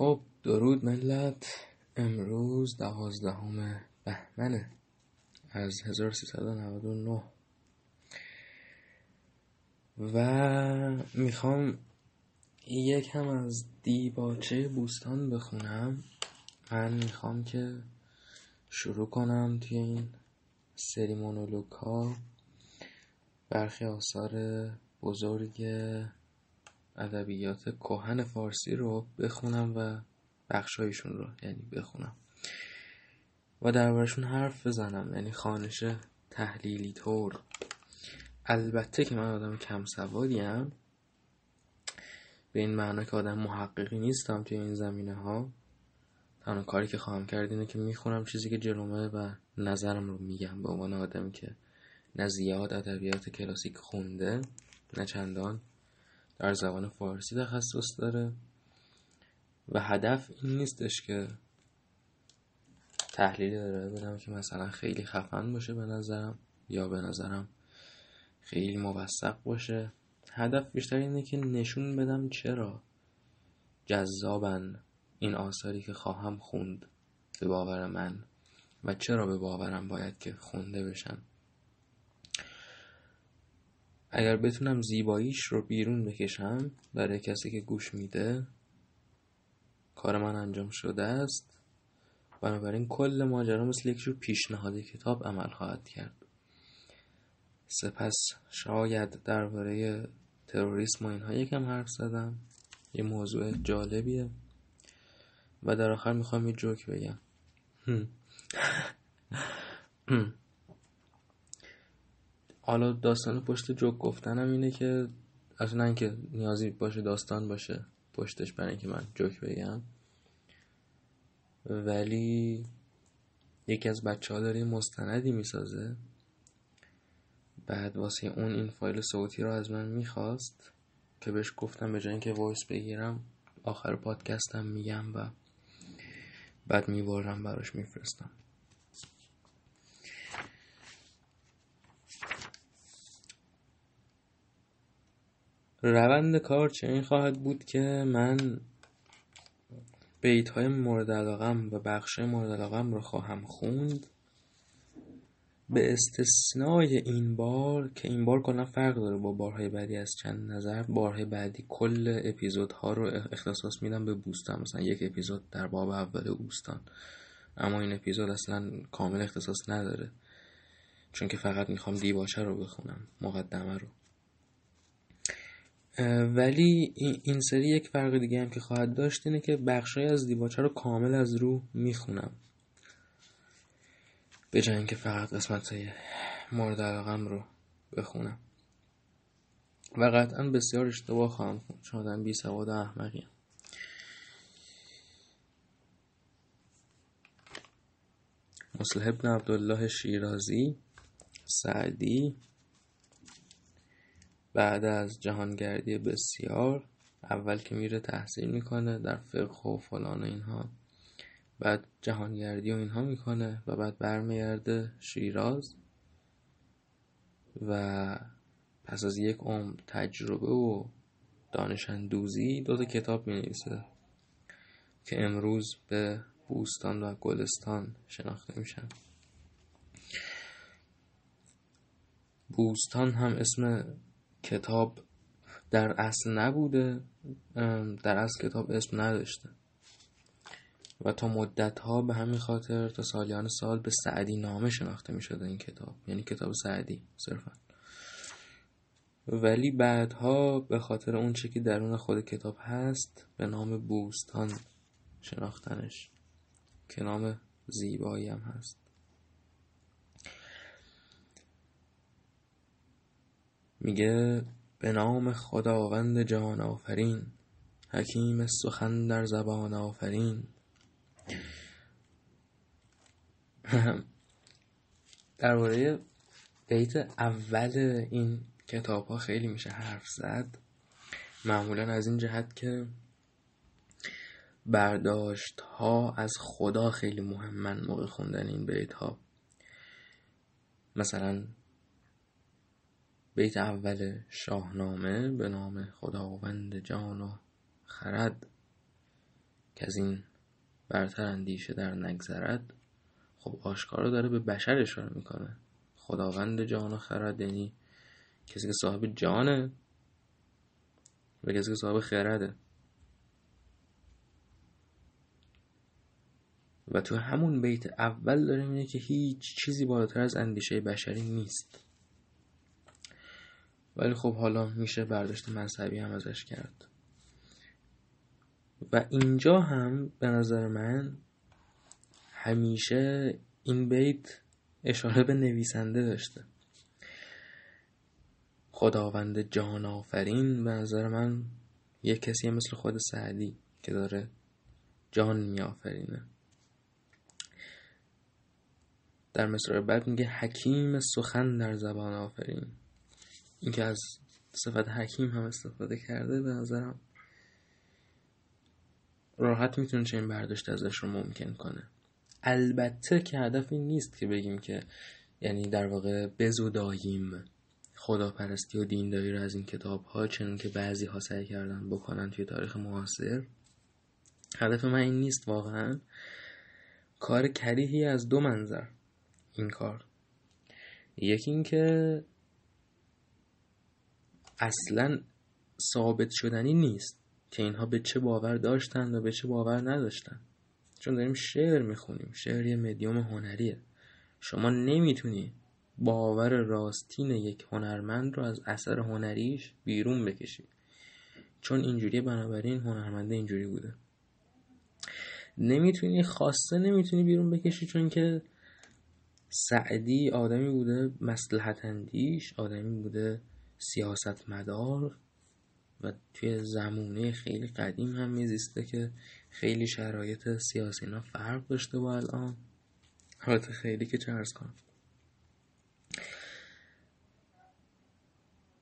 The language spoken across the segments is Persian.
خب درود ملت امروز دوازدهم بهمنه از 1399 و می‌خوام یکم از دیباچه بوستان بخونم. من می‌خوام که شروع کنم توی این سری مونولوگ برخی آثار بزرگ ادبیات کهن فارسی رو بخونم و بخشایشون رو یعنی بخونم. و دربارشون حرف بزنم یعنی خانش تحلیلی طور. البته که من آدم کم سوادیم به این معنا که آدم محققی نیستم توی این زمینه ها تنها کاری که خواهم کرد اینه که می‌خونم چیزی که جلومه و نظرم رو میگم. به عنوان آدمی که نه زیاد ادبیات کلاسیک خونده نه چندان. در زبان فارسی تخصص داره و هدف این نیستش که تحلیلی داره. بدم که مثلا خیلی خفن باشه به نظرم یا به نظرم خیلی موثق باشه. هدف بیشتر اینه که نشون بدم چرا جذابن این آثاری که خواهم خوند به باور من و چرا به باورم باید که خونده بشن اگر بتونم زیباییش رو بیرون بکشم برای کسی که گوش میده کار من انجام شده است. بنابراین کل ماجرا مثل یک جور پیشنهاد کتاب عمل خواهد کرد. سپس شاید درباره تروریسم و اینها یکم حرف زدم. یه موضوع جالبیه. و در آخر می‌خوام یه جوک بگم. حالا داستان پشت جوک گفتنم اینه که اصلا اینکه نیازی باشه داستان باشه پشتش برای اینکه من جوک بگم. ولی یکی از بچه ها داره مستندی می‌سازه. بعد واسه اون این فایل صوتی رو از من می‌خواست که بهش گفتم به جای اینکه وایس بگیرم آخر پادکستم میگم و بعد میبارم براش میفرستم. روند کار چنین خواهد بود که من بیت های مورد علاقم و بخش مورد علاقم رو خواهم خوند؟ به استثنای این بار که این بار کلا فرق داره با بارهای بعدی از چند نظر بارهای بعدی کل اپیزودها رو اختصاص میدم به بوستان. مثلا یک اپیزود در باب اول بوستان. اما این اپیزود اصلا کامل اختصاص نداره. چون که فقط می‌خوام دیباچه رو بخونم مقدمه رو. ولی این سری یک فرق دیگه هم که خواهد داشت اینه که بخشای از دیباچه رو کامل از رو می‌خونم. به جای اینکه فقط قسمت های مورد علاقم رو بخونم. و قطعا بسیار اشتباه خواهم خوند چون آدم بی سواد و احمقیم مصلح ابن عبدالله شیرازی سعدی بعد از جهانگردی بسیار اول که میره تحصیل می‌کنه در فقه و فلان و اینها. بعد جهانگردی و اینها می‌کنه و بعد برمیگرده شیراز. و پس از یک عمر تجربه و دانش اندوزی دو تا کتاب می نویسه که امروز به بوستان و گلستان شناخته میشن. بوستان هم اسم کتاب در اصل نبوده در اصل کتاب اسم نداشته. و تا مدت ها به همین خاطر تا سالیان سال به سعدی نامه شناخته می شده این کتاب. یعنی کتاب سعدی صرفا. ولی بعدها به خاطر اون چه که درون خود کتاب هست به نام بوستان شناختنش که نام زیبایی هم هست. میگه به نام خداوند جان آفرین حکیم سخن در زبان آفرین. درباره بیت اول این کتاب ها خیلی میشه حرف زد. معمولا از این جهت که برداشت ها از خدا خیلی مهمن موقع خوندن این بیت ها مثلا بیت اول شاهنامه به نام خداوند جان و خرد که از این برتر اندیشه در نگذرد خب آشکارا داره به بشر اشاره می‌کنه. خداوند جان و خرد یعنی کسی که صاحب جانه و کسی که صاحب خرده. و تو همون بیت اول داره میگه که هیچ چیزی بالاتر از اندیشه بشری نیست. ولی خب حالا میشه برداشت مذهبی هم ازش کرد. و اینجا هم به نظر من همیشه این بیت اشاره به نویسنده داشته. خداوند جان آفرین به نظر من یه کسی مثل خود سعدی که داره جان می آفرینه در مصرع بعد میگه حکیم سخن در زبان آفرین. این که از صفت حکیم هم استفاده کرده به نظرم راحت می‌تونه این برداشت ازش رو ممکن کنه. البته که هدف این نیست که بگیم که یعنی در واقع بزوداییم خداپرستی و دینداری رو از این کتاب ها چنون که بعضی ها سعی کردن بکنن توی تاریخ معاصر. هدف من این نیست واقعا. کار کریهی از دو منظر این کار. یکی اینکه اصلا ثابت شدنی نیست که اینها به چه باور داشتن و به چه باور نداشتن چون داریم شعر می‌خونیم. شعر یه مدیوم هنریه. شما نمی‌تونی باور راستین یک هنرمند رو از اثر هنریش بیرون بکشی. چون اینجوری بنابراین هنرمنده اینجوری بوده. نمی‌تونی خواسته نمی‌تونی بیرون بکشی چون که سعدی آدمی بوده مسلحت اندیش آدمی بوده سیاست مدار و توی زمونه خیلی قدیم هم میزیسته که خیلی شرایط سیاسی اینا فرق داشته با الان. حالت خیلی که چه کنم.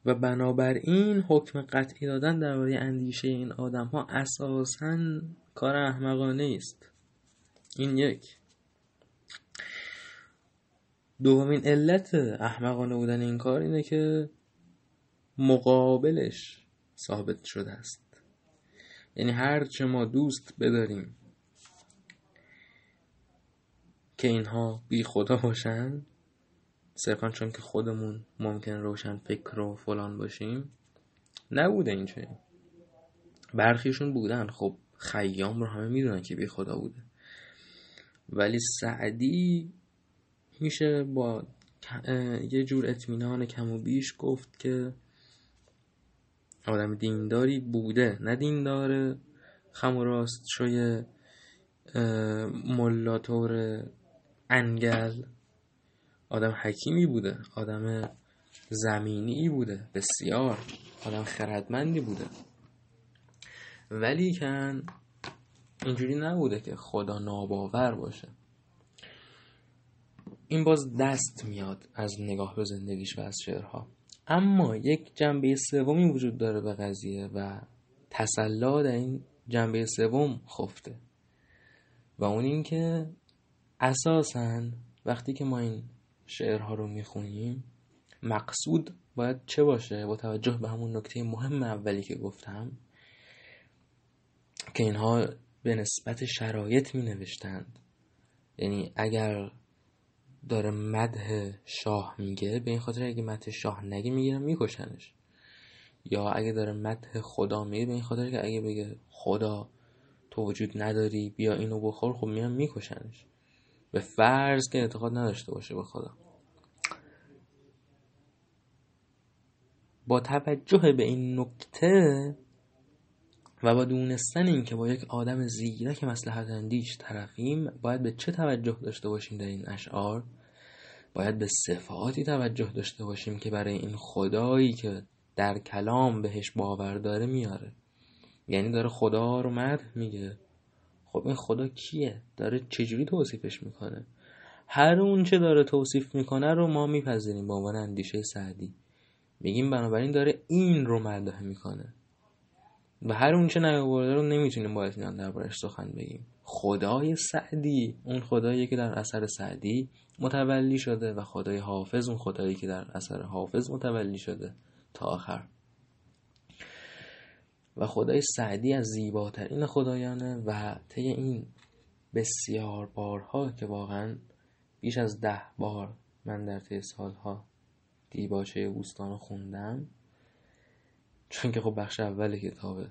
و بنابراین حکم قطعی دادن درباره اندیشه این آدم ها اساسا کار احمقانه است. این یک. دومین علت احمقانه بودن این کار اینه که مقابلش ثابت شده است. یعنی هرچه ما دوست بداریم که اینها بی خدا باشن صرفا چون که خودمون ممکن روشن فکر و فلان باشیم نبوده اینجوری. برخیشون بودن. خب خیام رو همه می‌دونن که بی خدا بوده. ولی سعدی میشه با یه جور اطمینان کم و بیش گفت که آدم دینداری بوده نه دیندار خم و راست شوی ملاتور انگل. آدم حکیمی بوده آدم زمینی بوده بسیار. آدم خردمندی بوده. ولی کن اینجوری نبوده که خدا ناباور باشه. این باز دست میاد از نگاه به زندگیش و از شعرها. اما یک جنبه سومی وجود داره به قضیه و تسلا در این جنبه سوم خفته و اون اینکه اساسا وقتی که ما این شعرها رو می‌خونیم مقصود باید چه باشه؟ با توجه به همون نکته مهم اولی که گفتم که اینها به نسبت شرایط می نوشتند یعنی اگر داره مده شاه میگه به این خاطر اگه مده شاه نگه می‌گیرن میکشنش. یا اگه داره مده خدا میگه به این خاطر که اگه بگه خدا تو وجود نداری بیا اینو بخور خب میان میکشنش. به فرض که اعتقاد نداشته باشه به خدا. با توجه به این نکته و با دونستن این که با یک آدم زیرک مسلحت اندیش طرفیم باید به چه توجه داشته باشیم در این اشعار؟ باید به صفاتی توجه داشته باشیم که برای این خدایی که در کلام بهش باور داره میاره. یعنی داره خدا رو مد میگه. خب این خدا کیه؟ داره چجوری توصیفش می‌کنه؟ هر اون چه داره توصیف می‌کنه رو ما میپذیریم به عنوان اندیشه سعدی. میگیم بنابراین داره این رو مدح می‌کنه. و هر اون چه نیاورده رو نمی‌تونیم با اطمینان دربارش سخن بگیم. خدای سعدی. اون خدایی که در اثر سعدی متولی شده و خدای حافظ اون خدایی که در اثر حافظ متولی شده تا آخر. و خدای سعدی از زیباترین خدایانه و طی این بسیار بارها که واقعا بیش از ده بار من در طی سالها دیباچه بوستان خوندم چون که خب بخش اول کتابه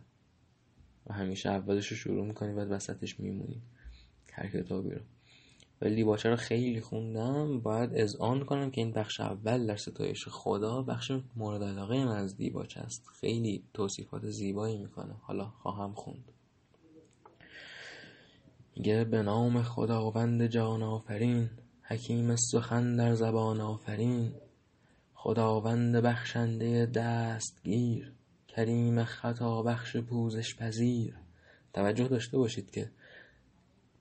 و همیشه اولش رو شروع می‌کنی و وسطش میمونی. هر کتابی رو. ولی دیباچه رو خیلی خوندم. باید آن کنم که این بخش اول در ستایش خدا بخش مورد علاقه من از دیباچه است. خیلی توصیفات زیبایی می‌کنه. حالا خواهم خوند. میگه به نام خداوند جان آفرین. حکیم سخن در زبان آفرین. خداوند بخشنده دستگیر. کریم خطا بخش پوزش پذیر توجه داشته باشید که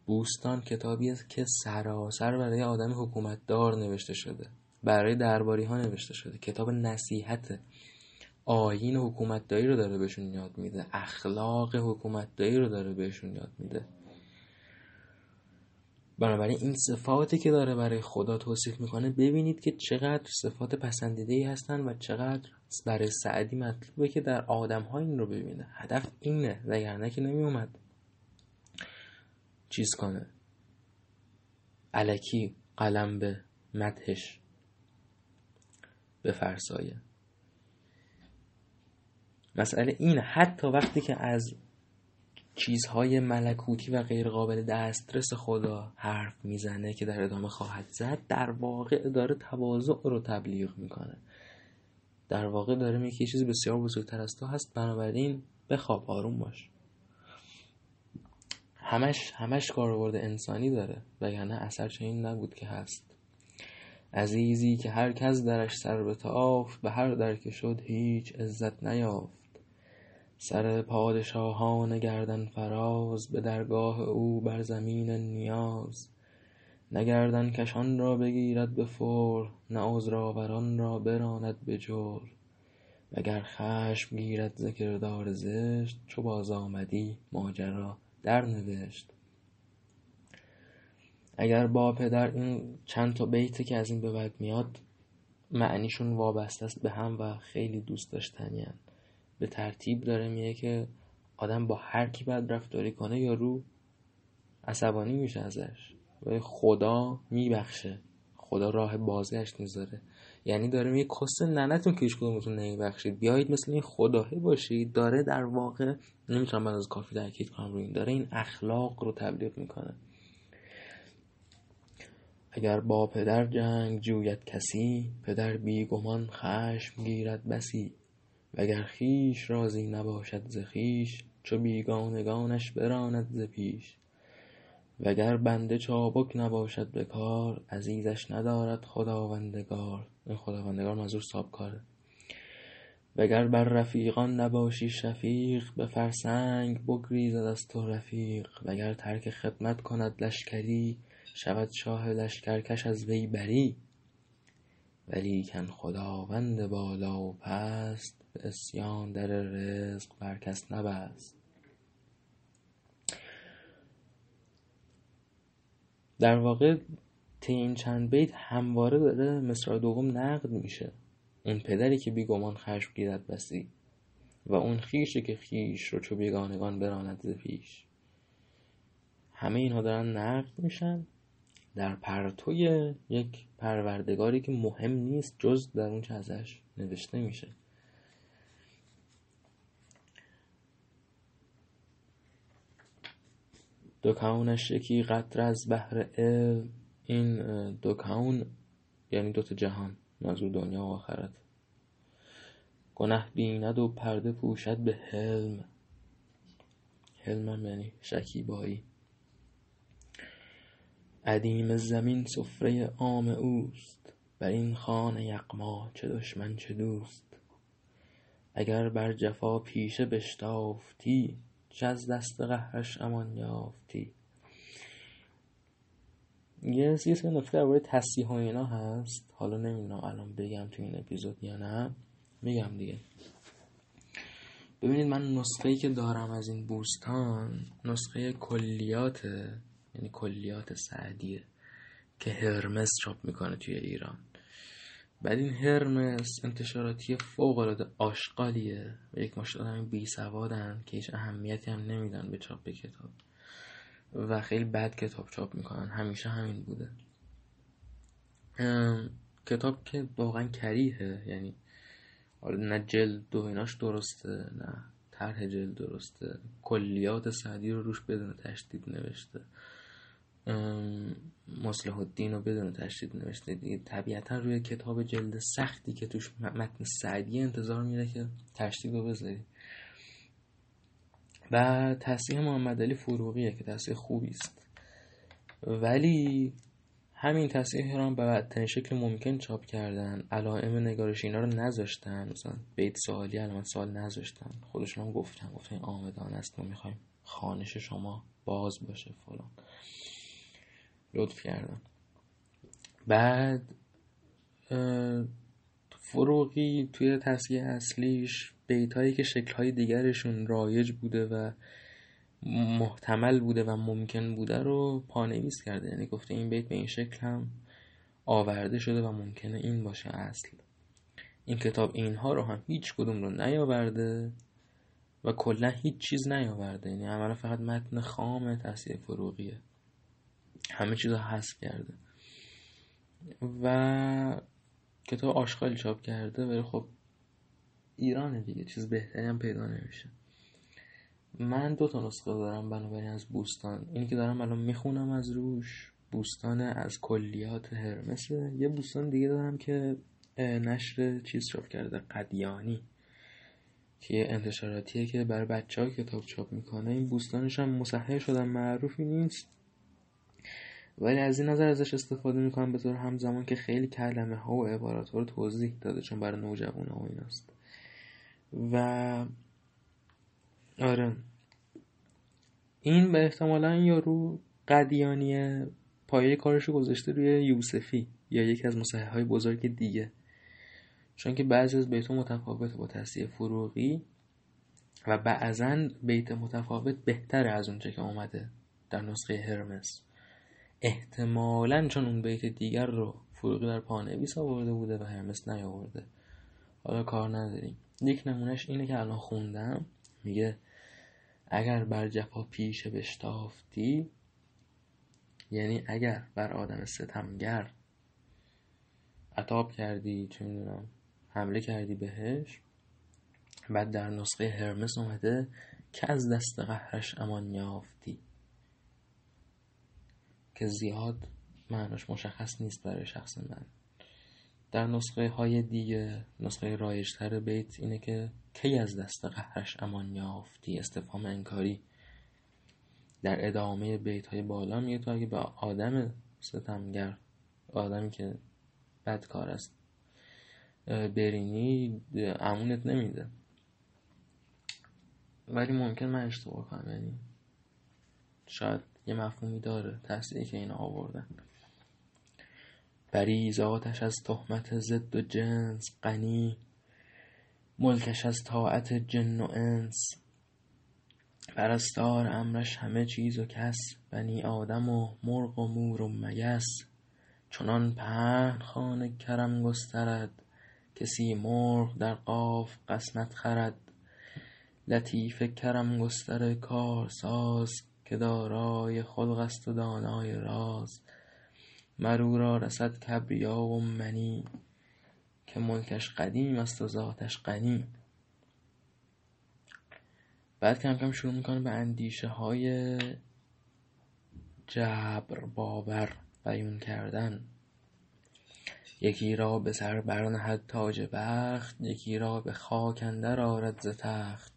بوستان کتابی است که سراسر برای آدم حکومتدار نوشته شده. برای درباری ها نوشته شده. کتاب نصیحت آیین حکومتداری رو داره بهشون یاد میده. اخلاق حکومتداری رو داره بهشون یاد میده. بنابراین این صفاتی که داره برای خدا توصیف می‌کنه ببینید که چقدر صفات پسندیده ای هستن و چقدر برای سعدی مطلوبه که در آدم ها این رو ببینه. هدف اینه وگرنه که نمی اومد چیز کنه. علکی قلم به مدهش به فرسایه. مسئله اینه حتی وقتی که از چیزهای ملکوتی و غیرقابل دسترس خدا حرف می‌زنه که در ادامه خواهد زد در واقع داره تواضع رو تبلیغ می‌کنه. در واقع داره میگه یه چیزی بسیار بزرگتر از تو هست بنابراین بخواب آروم باش. همش همش کاربرد انسانی داره وگرنه اثر چنین نبود که هست. عزیزی که هر کس درش سر به تاف به هر در که شد هیچ عزت نیافت. سر پادشاهان گردن فراز به درگاه او بر زمین نیاز. نه کشان را بگیرد به فور نه عذرآوران را براند به جور. وگر خشم گیرد ز کردار زشت چو باز آمدی ماجرا اگر با پدر این چند تا بیته که از این به بعد میاد معنیشون وابسته است به هم و خیلی دوست داشتنی به ترتیب داره میگه که آدم با هر کی بد رفتاری کنه یا رو عصبانی میشه ازش. و خدا میبخشه. خدا راه بازگشت می‌ذاره. یعنی داره میگه کس ننتون که هیچ کدومتون نمیبخشید. بیایید مثل این خداه باشید. داره در واقع نمی‌تونم من از کافی تاکید کنم روی این. داره این اخلاق رو تبلیغ می‌کنه. اگر با پدر جنگ جوید کسی پدر بیگمان خشم گیرد بسی. وگر خیش راضی نباشد ز خویش چو بیگانگانش براند ز پیش. وگر بنده چابک نباشد به کار عزیزش ندارد خداوندگار. این خداوندگار منظور کاره وگر بر رفیقان نباشی شفیق به فرسنگ بگریزد از تو رفیق. وگر ترک خدمت کند لشکری شود شاه لشکرکش از وی بری. ولیکن خداوند بالا و پست به اسیان در رزق بر کس نبست. در واقع طی این چند بیت همواره داره مصرع دوم نقد میشه. اون پدری که بیگمان خشم گیرد بسی و اون خیشی که خیش رو چو بیگانگان براند ز پیش. همه اینها دارن نقد میشن. در پرتوی یک پروردگاری که مهم نیست جز در اون چه ازش نوشته میشه. دو یکی قطر از بحر علم این دو یعنی دوتا جهان منظور دنیا و آخرت. گنه بیند و پرده پوشد به حلم. حلم یعنی شکیبایی. عدیم زمین سفره عام اوست. بر این خانه یغما چه دشمن چه دوست. اگر بر جفا پیشه بشتافتی چه از دست قهرش امان یافتی؟ یه سری نکته درباره تصیح و اینا هست. حالا نمی‌دونم الان بگم تو این اپیزود یا نه. میگم دیگه. ببینید من نسخه ای که دارم از این بوستان نسخه کلیات یعنی کلیات سعدیه که هرمس چاپ می‌کنه توی ایران. بعد این هرمس انتشاراتی فوق العاده آشغالیه و یک مشت آدم بی سوادن که هیچ اهمیتی هم نمیدن به چاپ کتاب. و خیلی بد کتاب چاپ می‌کنن. همیشه همین بوده. کتاب که واقعا کریه یعنی نه جلد دو ایناش درسته نه طرح جلد درسته. کلیات سعدی رو روش بدون تشدید نوشته. مصلح الدین رو بدون تشدید نوشته. دیگه طبیعتا روی کتاب جلد سختی که توش متن سعدی انتظار میره که تشدید رو بذاری. و تصحیح محمد علی فروغیه که تصحیح خوبی است. ولی همین تصحیح رو به بدترین شکل ممکن چاپ کردن. علائم نگارش اینا رو نذاشتن. مثلا بیت سوالی علامت سوال نذاشتن. خودشون هم گفتن. گفتن آمدان است. ما می‌خوایم خانش شما باز باشه فلان. لطف کردن بعد فروغی توی تصحیح اصلیش بیت هایی که شکل های دیگرشون رایج بوده و محتمل بوده و ممکن بوده رو پانویس کرده. یعنی گفته این بیت به این شکل هم آورده شده و ممکنه این باشه اصل. این کتاب اینها رو هم هیچ کدوم رو نیاورده و کلا هیچ چیز نیاورده. یعنی عملا فقط متن خام تصحیح فروغیه. همه چیز رو حذف کرده. و کتاب آشغالی چاپ کرده ولی خب ایرانه دیگه چیز بهتری هم پیدا نمیشه. من دو تا نسخه دارم بنابراین از بوستان. اینی که دارم الان می‌خونم از روش بوستان از کلیات هرمسه یه بوستان دیگه دارم که نشر چیز چاپ کرده قدیانی که انتشاراتیه که برای بچه ها کتاب چاپ می‌کنه. این بوستانش هم مصحح شدن معروفی نیست. ولی از این نظر ازش استفاده می‌کنم به طور همزمان که خیلی کلمه ها و عبارات ها رو توضیح داده چون برای نوجوان ها و ایناست. و آره. این به احتمالا یارو قدیانی پایه کارشو گذاشته روی یوسفی یا یکی از مصحح های بزرگ دیگه. چون که بعضی از بیت متفاوت با تصیح فروغی و بعضا بیت متفاوت بهتره از اونچه که اومده در نسخه هرمس. احتمالا چون اون بیت دیگر رو فروغی در پانویس آورده بوده و هرمس نیاورده. حالا کار نداریم. یک نمونهش اینه که الان خوندم. میگه اگر بر جفا پیش بشتافتی یعنی اگر بر آدم ستمگر عطاب کردی چه می‌دونم حمله کردی بهش بعد در نسخه هرمس اومده که از دست قهرش امان یافتی. که زیاد معناش مشخص نیست برای شخص من. در نسخه های دیگه نسخه رایشتر بیت اینه که کی از دست قهرش امان یافتی استفهام انکاری در ادامه بیت های بالا میگه تو اگه به آدم ستمگر آدمی که بدکار است برینی امونت نمیده. ولی ممکن من اشتباه کنم یعنی شاید یه مفهومی داره تحصیلی که این آوردن. بری ذاتش از تهمت ضد و جنس غنی. ملکش از طاعت جن و انس. پرستار امرش همه چیز و کس. بنی آدم و مرغ و مور و مگس. چنان پهن خانه کرم گسترد کسی مرغ در قاف قسمت خرد. لطیف کرم گستر کار ساز که دارای خلق است و دانای راز مرو را رسد کبریا و منی که ملکش قدیم است و ذاتش غنی. بعد کم کم شروع می‌کنه به اندیشه های جبر باور بیون کردن. یکی را به سر برنهد تاج بخت یکی را به خاک اندر آرد ز تخت.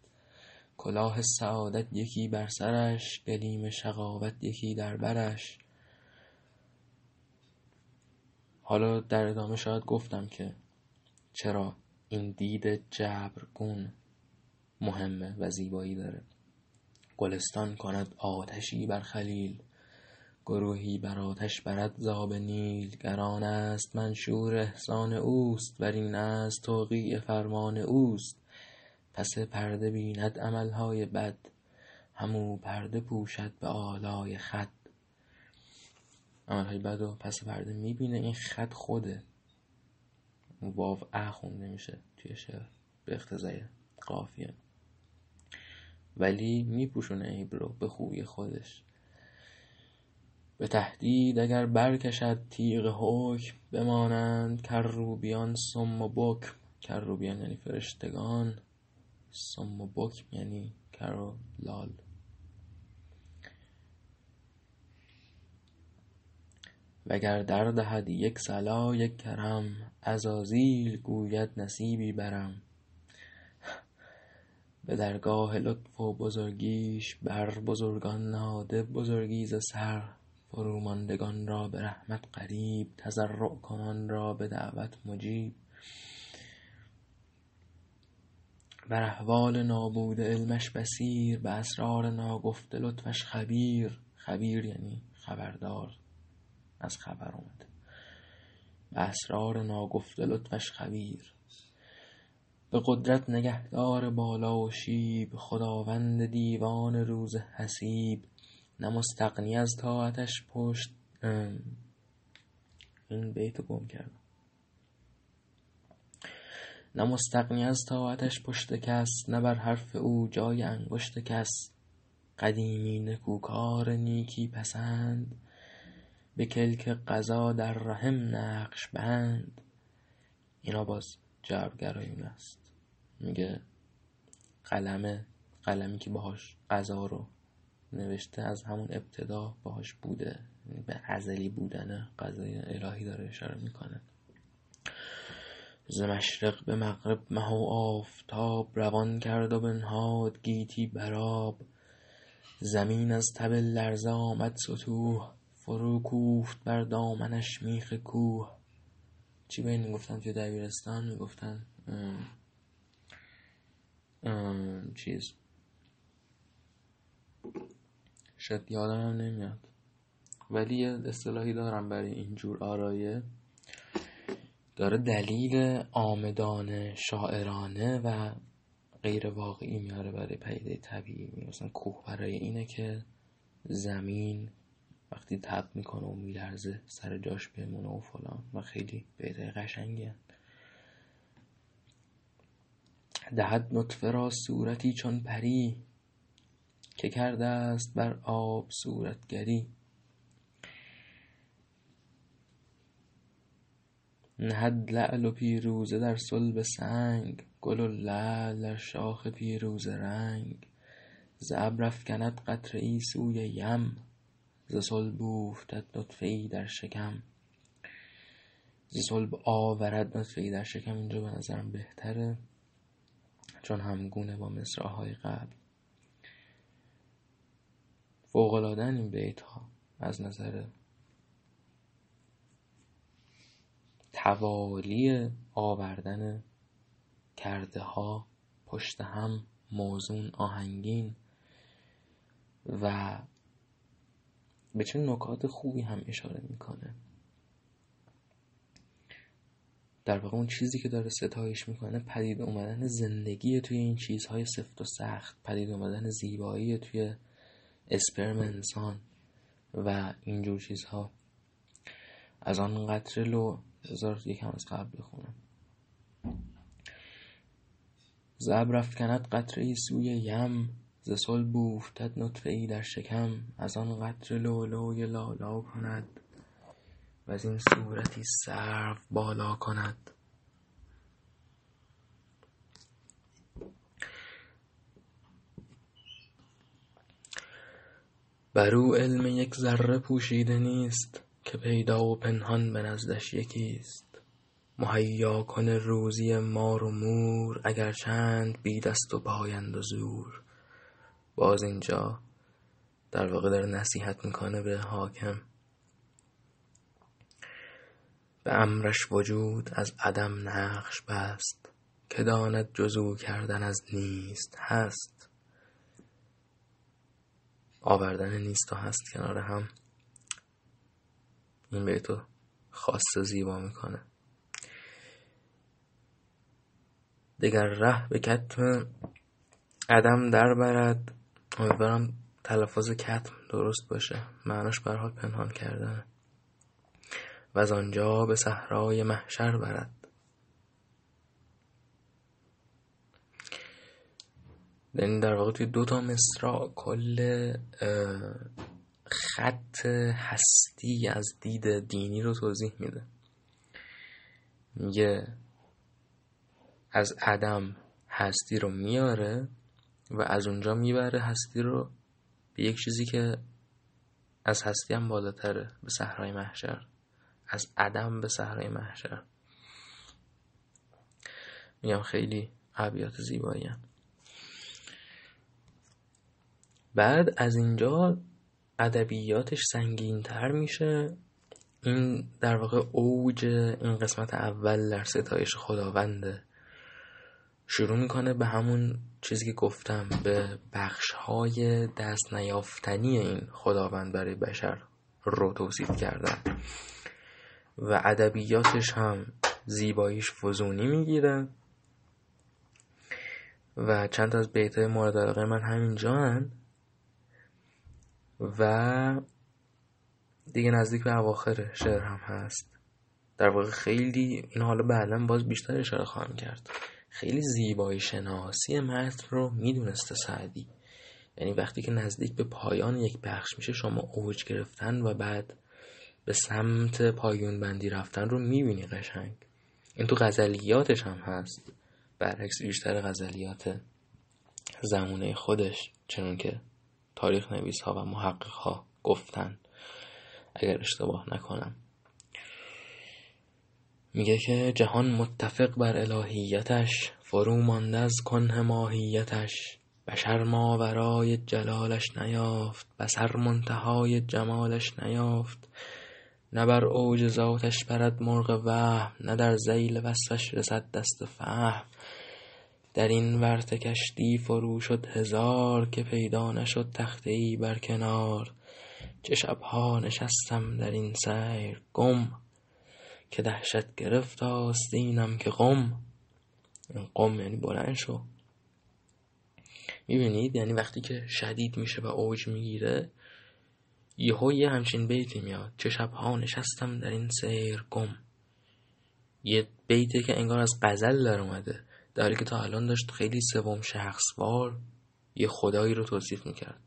کلاه سعادت یکی بر سرش گلیم شقاوت یکی در برش. حالا در ادامه شاید گفتم که چرا این دید جبرگون مهمه و زیبایی داره. گلستان کند آتشی بر خلیل گروهی بر آتش برد زاب نیل. گران است منشور احسان اوست بر این است توقیع فرمان اوست. پس پرده بیند عملهای بد همو پرده پوشد به آلای خط عملهای بد و پس پرده می‌بینه این خط خوده. واو ا خونده میشه توی شعر. به اقتضای قافیه. ولی میپوشونه عیب رو به خوبی خودش. به تهدید اگر برکشد تیغ حکم بمانند کروبیان سم و بکم. کروبیان یعنی فرشتگان. سم و بکم یعنی کر و لال. وگر در دهد یک صلا یک کرم عزازیل گوید نصیبی برم. به درگاه لطف و بزرگیش بر بزرگان نهاده بزرگی ز سر فروماندگان را به رحمت قریب تضرع کنان را به دعوت مجیب. بر احوال نابوده علمش بصیر به اسرار ناگفته لطفش خبیر. خبیر یعنی خبردار. از خبر اومده به اسرار ناگفته لطفش خبیر. به قدرت نگهدار بالا و شیب خداوند دیوان روز حسیب. نه مستغنی از طاعتش پشت این بیت گم کردم. نه مستغنی از طاعتش پشت کس نه بر حرف او جای انگشت کس. قدیمی نکوکار نیکی پسند به کلک قضا در رحم نقش بند. اینا باز جبرگرایون است. میگه قلم قلمی که باهاش قضا رو نوشته از همون ابتدا باهاش بوده به ازلی بودن قضای الهی داره اشاره می‌کنه. ز مشرق به مغرب مه و آفتاب روان کرد و بنهاد گیتی براب زمین از تب لرزه آمد ستوه فرو کوفت بر دامنش میخ کوه. چی به این می‌گفتن توی دبیرستان؟ می‌گفتن چیز. شاید یادم هم نمیاد. ولی یه اصطلاحی دارم برای اینجور آرایه. داره دلیل آمدانه شاعرانه و غیر واقعی میاره برای پیده طبیعی. مثلا کوه برای اینه که زمین وقتی تب می‌کنه و میلرزه سر جاش بمونه و فلان و خیلی بیده قشنگی دهد نطفه را صورتی چون پری که کرده است بر آب صورتگری. نهد لعل پیروزه در صلب سنگ گل و لعل در شاخ پیروزه رنگ. ز ابر افکند قطره ای سوی یم ز صلب اوفتد نطفه ای در شکم. ز صلب آورد نطفه ای در شکم اینجا به نظرم بهتره چون همگونه با مصرعهای قبل. فوقلادن این بیت ها از نظر توالی آوردن کرده ها پشت هم موزون آهنگین و به چه نکات خوبی هم اشاره می‌کنه. در واقع اون چیزی که داره ستایش می‌کنه پدید اومدن زندگی توی این چیزهای سفت و سخت پدید اومدن زیبایی توی اسپرم انسان و اینجور چیزها. از آن قطره لو بذار یکم از قبل بخونم. زبر افکند قطره ای سوی یم ز صلب اوفتد نطفه ای در شکم از آن قطره لولوی لالا کند و از این صورتی سرو بالا کند. بر او علم یک ذره پوشیده نیست که پیدا و پنهان به نزدش یکیست. مهیا کنه روزی مار و مور اگر چند بی دست و پایند و زور. باز اینجا در واقع داره نصیحت می‌کنه به حاکم. به امرش وجود از عدم نقش بست که داند جزو کردن از نیست هست. آوردن نیست و هست کنار هم. این به تو خاص زیبا می‌کنه. دیگر ره به کتم عدم در برد. امیدوارم تلفظ کتم درست باشه. معناش برها پنهان کردن و از آنجا به صحرای محشر برد. یعنی در واقع توی دو تا مصرع کل خط هستی از دید دینی رو توضیح میده. میگه از عدم هستی رو میاره و از اونجا می‌بره هستی رو به یک چیزی که از هستی هم بالاتره به صحرای محشر. از عدم به صحرای محشر. میگم خیلی ابیات زیبایی هم. بعد از اینجا ادبیاتش سنگین تر میشه. این در واقع اوج این قسمت اول در ستایش خداونده شروع می‌کنه به همون چیزی که گفتم به بخش های دست نیافتنی این خداوند برای بشر رو توصیف کردن. و ادبیاتش هم زیباییش فزونی می‌گیره. و چند از بیت مورد علاقه من همینجا هن. و دیگه نزدیک به اواخر شعر هم هست. در واقع خیلی این حالا بعدا باز بیشتر اشاره خواهم کرد. خیلی زیبایی شناسی متن رو می‌دونسته سعدی. یعنی وقتی که نزدیک به پایان یک بخش میشه شما اوج گرفتن و بعد به سمت پایون بندی رفتن رو می‌بینی قشنگ. این تو غزلیاتش هم هست. برعکس بیشتر غزلیات زمونه خودش. چون که تاریخ نویس ها و محقق ها گفتن. اگر اشتباه نکنم. میگه که جهان متفق بر الهیتش فرو مانده از کنه ماهیتش. بشر ماورای جلالش نیافت بسر منتهای جمالش نیافت. نه بر اوج ذاتش برد مرغ وهم نه در زیل وصفش رسد دست فهم. در این ورطه کشتی فرو شد هزار که پیدا نشد تخته ای بر کنار. چه شبها نشستم در این سیر گم که دهشت گرفت آستینم که قم این قم یعنی بلند شو. می‌بینید؟ یعنی وقتی که شدید میشه و اوج می‌گیره یهو یه همچین بیتی میاد. چه شبها نشستم در این سیر گم. یه بیتی که انگار از غزل در اومده. در که تا الان داشت خیلی سوم شخصوار یه خدایی رو توصیف می‌کرد.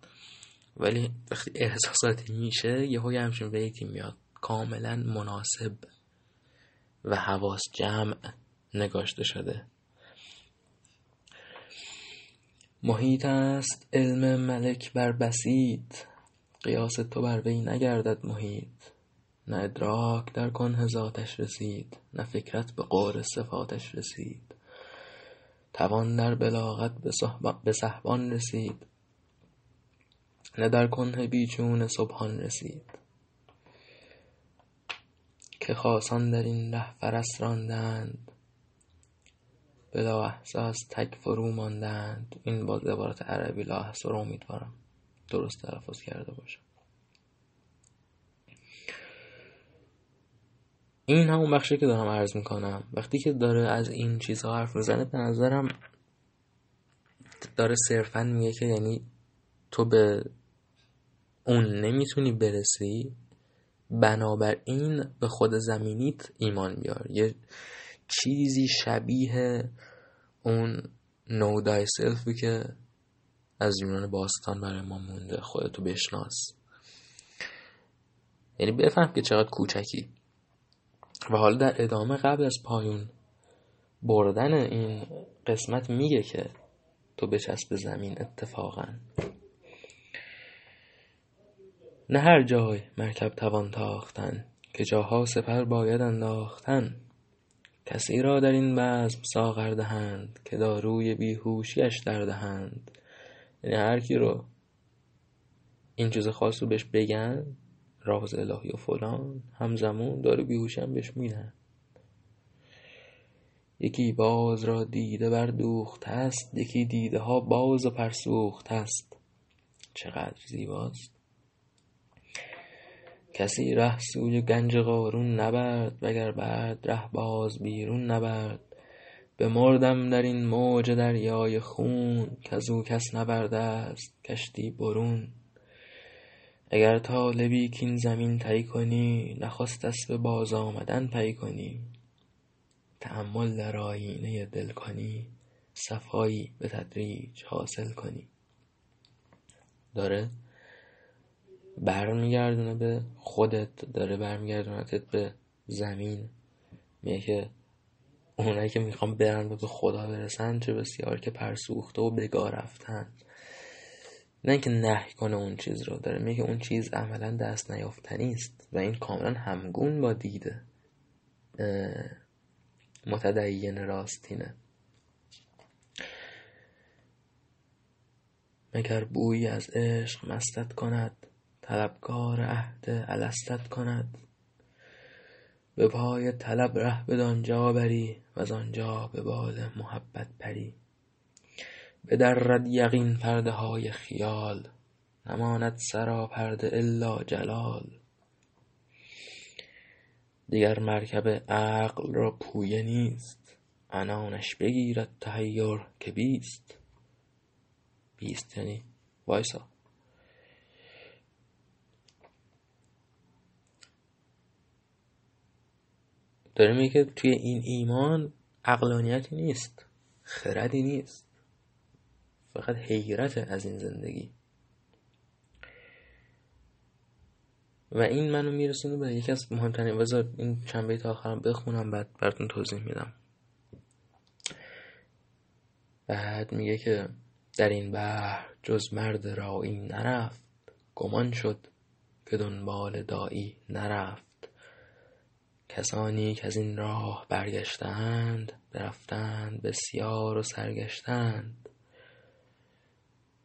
ولی وقتی احساساتی میشه یه های همچین بیتی میاد. کاملا مناسب و حواس جمع نگاشته شده. محیط است علم ملک بر بسید قیاس تو بر وی نگردد محیط. نه ادراک در کنه ذاتش رسید. نه فکرت به قور صفاتش رسید. توان در بلاغت به صحبان رسید. نه در کنه بیچون صبحان رسید. که خاصان در این ره فرس راندند. بلا احساس تک فرو ماندند. این با عبارت عربی لا رو امیدوارم درست تلفظ کرده باشم این همون بخشی که دارم عرض می‌کنم. وقتی که داره از این چیزها حرف می‌زنه به نظرم داره صرفا میگه که یعنی تو به اون نمی‌تونی برسی. بنابراین به خود زمینیت ایمان بیار. یه چیزی شبیه اون نو دای سلفی که از یونان باستان برای ما مونده. خودتو بشناس. یعنی بفهم که چقدر کوچکی. و حالا در ادامه قبل از پایون بردن این قسمت میگه که تو بچسب زمین اتفاقا. نه هر جای مرکب توان تاختن که جاها سپر باید انداختن. کسی را در این بزم ساغر دهند که داروی بیهوشیش در دهند. یعنی هر کی رو این چیز خاص رو بهش بگن راز الهی و فلان همزمون داره بیهوشی هم بهش میدن یکی باز را دیده بردوخت است یکی دیده ها باز و پرسوخت است. چقدر زیباست! کسی ره سوی گنج قارون نبرد وگر بعد ره باز بیرون نبرد. بمردم در این موج دریای خون کزو کس نبرده است کشتی برون. اگر طالبی کین زمین طی کنی نخست به باز آمدن پی کنی. تأمل در آیینه دل کنی صفایی به تدریج حاصل کنی. داره برمیگردونه به خودت داره برمیگردونتت به زمین. میگه که اونایی که می‌خوام برن به خدا برسن چه بسیار که پرسوخته و بگاه رفتن. نه اینکه نهی کنه اون چیز رو داره میگه اون چیز عملا دست نیافتنی است و این کاملا همگون با دیده متدین راستینه مگر بویی از عشق مستت کند طلبکار عهد الستت کند؟ به پای طلب ره بدانجا بری و از آنجا به بال محبت پری. بدرد یقین پرده های خیال نماند سرا پرده الا جلال. دیگر مرکب عقل را پویه نیست عنانش بگیرد تحیر که بیست. بیست یعنی وایسا. داره میگه توی این ایمان عقلانیتی نیست خردی نیست. فقط حیرت از این زندگی. و این منو میرسونه به یکی از مهمترین بذار این چند بیت آخرم بخونم بعد براتون توضیح میدم. بعد میگه که در این بحر جز مرد رایی نرفت گمان شد که دنبال دایی نرفت. کسانی که از این راه برگشتند برفتند بسیار و سرگشتند.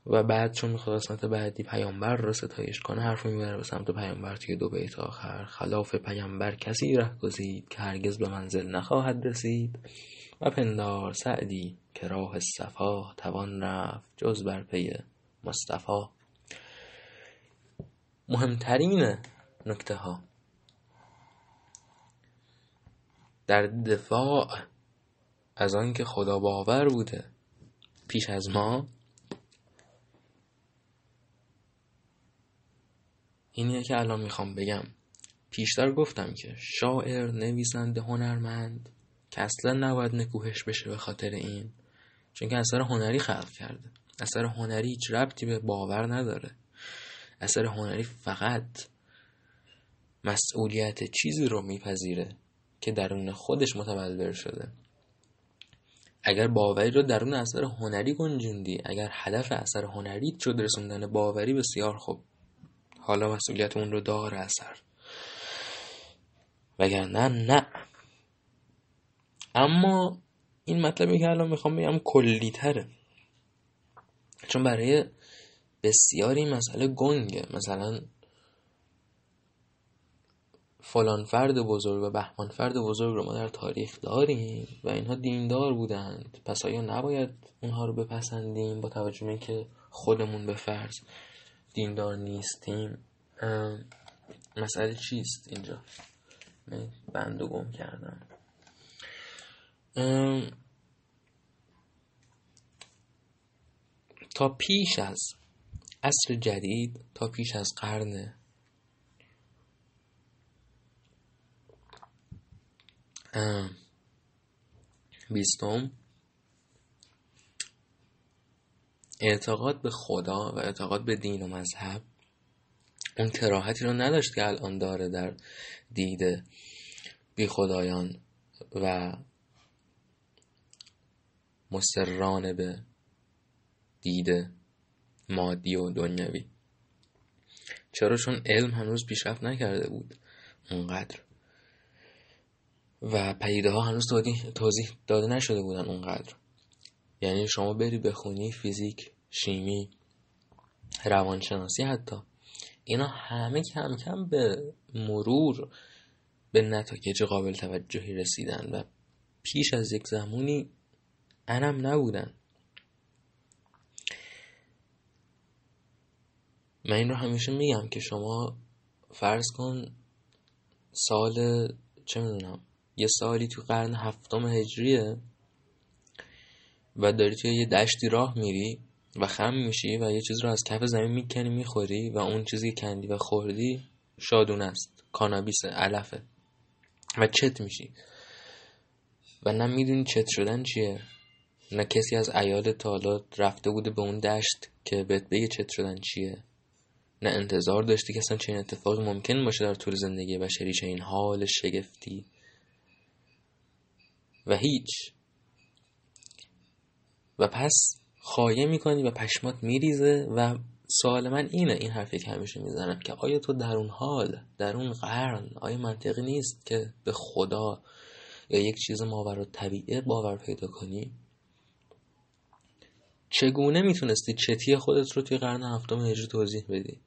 و بعد چون می‌خواد قسمت بعدی پیامبر رو ستایش کنه حرف می‌بره به سمت پیامبر توی دو بیت آخر. خلاف پیامبر کسی ره گزید که هرگز به منزل نخواهد رسید. و پندار سعدی که راه صفا توان رفت جز بر پی مصطفی. مهمترین نکته ها در دفاع از آنکه خدا باور بوده پیش از ما اینیه که الان می‌خوام بگم. پیشتر گفتم که شاعر نویسنده هنرمند که اصلا نباید نکوهش بشه به خاطر این چون که اثر هنری خلق کرده. اثر هنری هیچ ربطی به باور نداره. اثر هنری فقط مسئولیت چیزی رو میپذیره که درون خودش متبلور شده. اگر باوری رو درون اثر هنری گنجوندی اگر هدف اثر هنری شد رسوندن باوری بسیار خوب حالا مسئولیت اون رو داره اثر وگرنه نه. اما این مطلبی که الان می‌خوام بگم کلی تره چون برای بسیاری مسئله گنگه. مثلا فلان فرد بزرگ و بهمان فرد بزرگ رو ما در تاریخ داریم و اینها دیندار بودند. پس آیا نباید اونها رو بپسندیم با توجه که خودمون به فرض دیندار نیستیم. مسئله چیست اینجا؟ من بندو گم کردم. تا پیش از عصر جدید تا پیش از قرن بیستم اعتقاد به خدا و اعتقاد به دین و مذهب اون کراهتی رو نداشت که الان داره در دید بی خدایان و مسرران به دید مادی و دنیوی. چرا چون علم هنوز پیشرفت نکرده بود اونقدر. و پیده ها هنوز توضیح داده نشده بودن اونقدر. یعنی شما بری بخونی فیزیک شیمی روانشناسی حتی. اینا همه کم کم به مرور به نتایج قابل توجهی رسیدن و پیش از یک زمانی انم نبودن. من این رو همیشه میگم که شما فرض کن سال چه می‌دونم یه سالی تو قرن هفتم هجریه. و داری توی یه دشتی راه میری و خم میشی و یه چیز رو از کف زمین می‌کنی می‌خوری و اون چیزی که کندی و خوردی شادون است کانابیس علفه و چت میشی. و نه می‌دونی چت شدن چیه نه کسی از ایال تالا رفته بوده به اون دشت که بهت بگه چت شدن چیه. نه انتظار داشتی که اصلا چنین اتفاقی ممکن باشه در طول زندگی بشری این حال شگفتی. و هیچ. و پس خایه می‌کنی و پشمات میریزه و سوال من اینه این حرفی که همیشه می‌زنم که آیا تو در اون حال در اون قرن آیا منطقی نیست که به خدا یا یک چیز ماورا طبیعه باور پیدا کنی؟ چگونه می‌تونستی چتی خودت رو توی قرن هفتم هجری توضیح بدی؟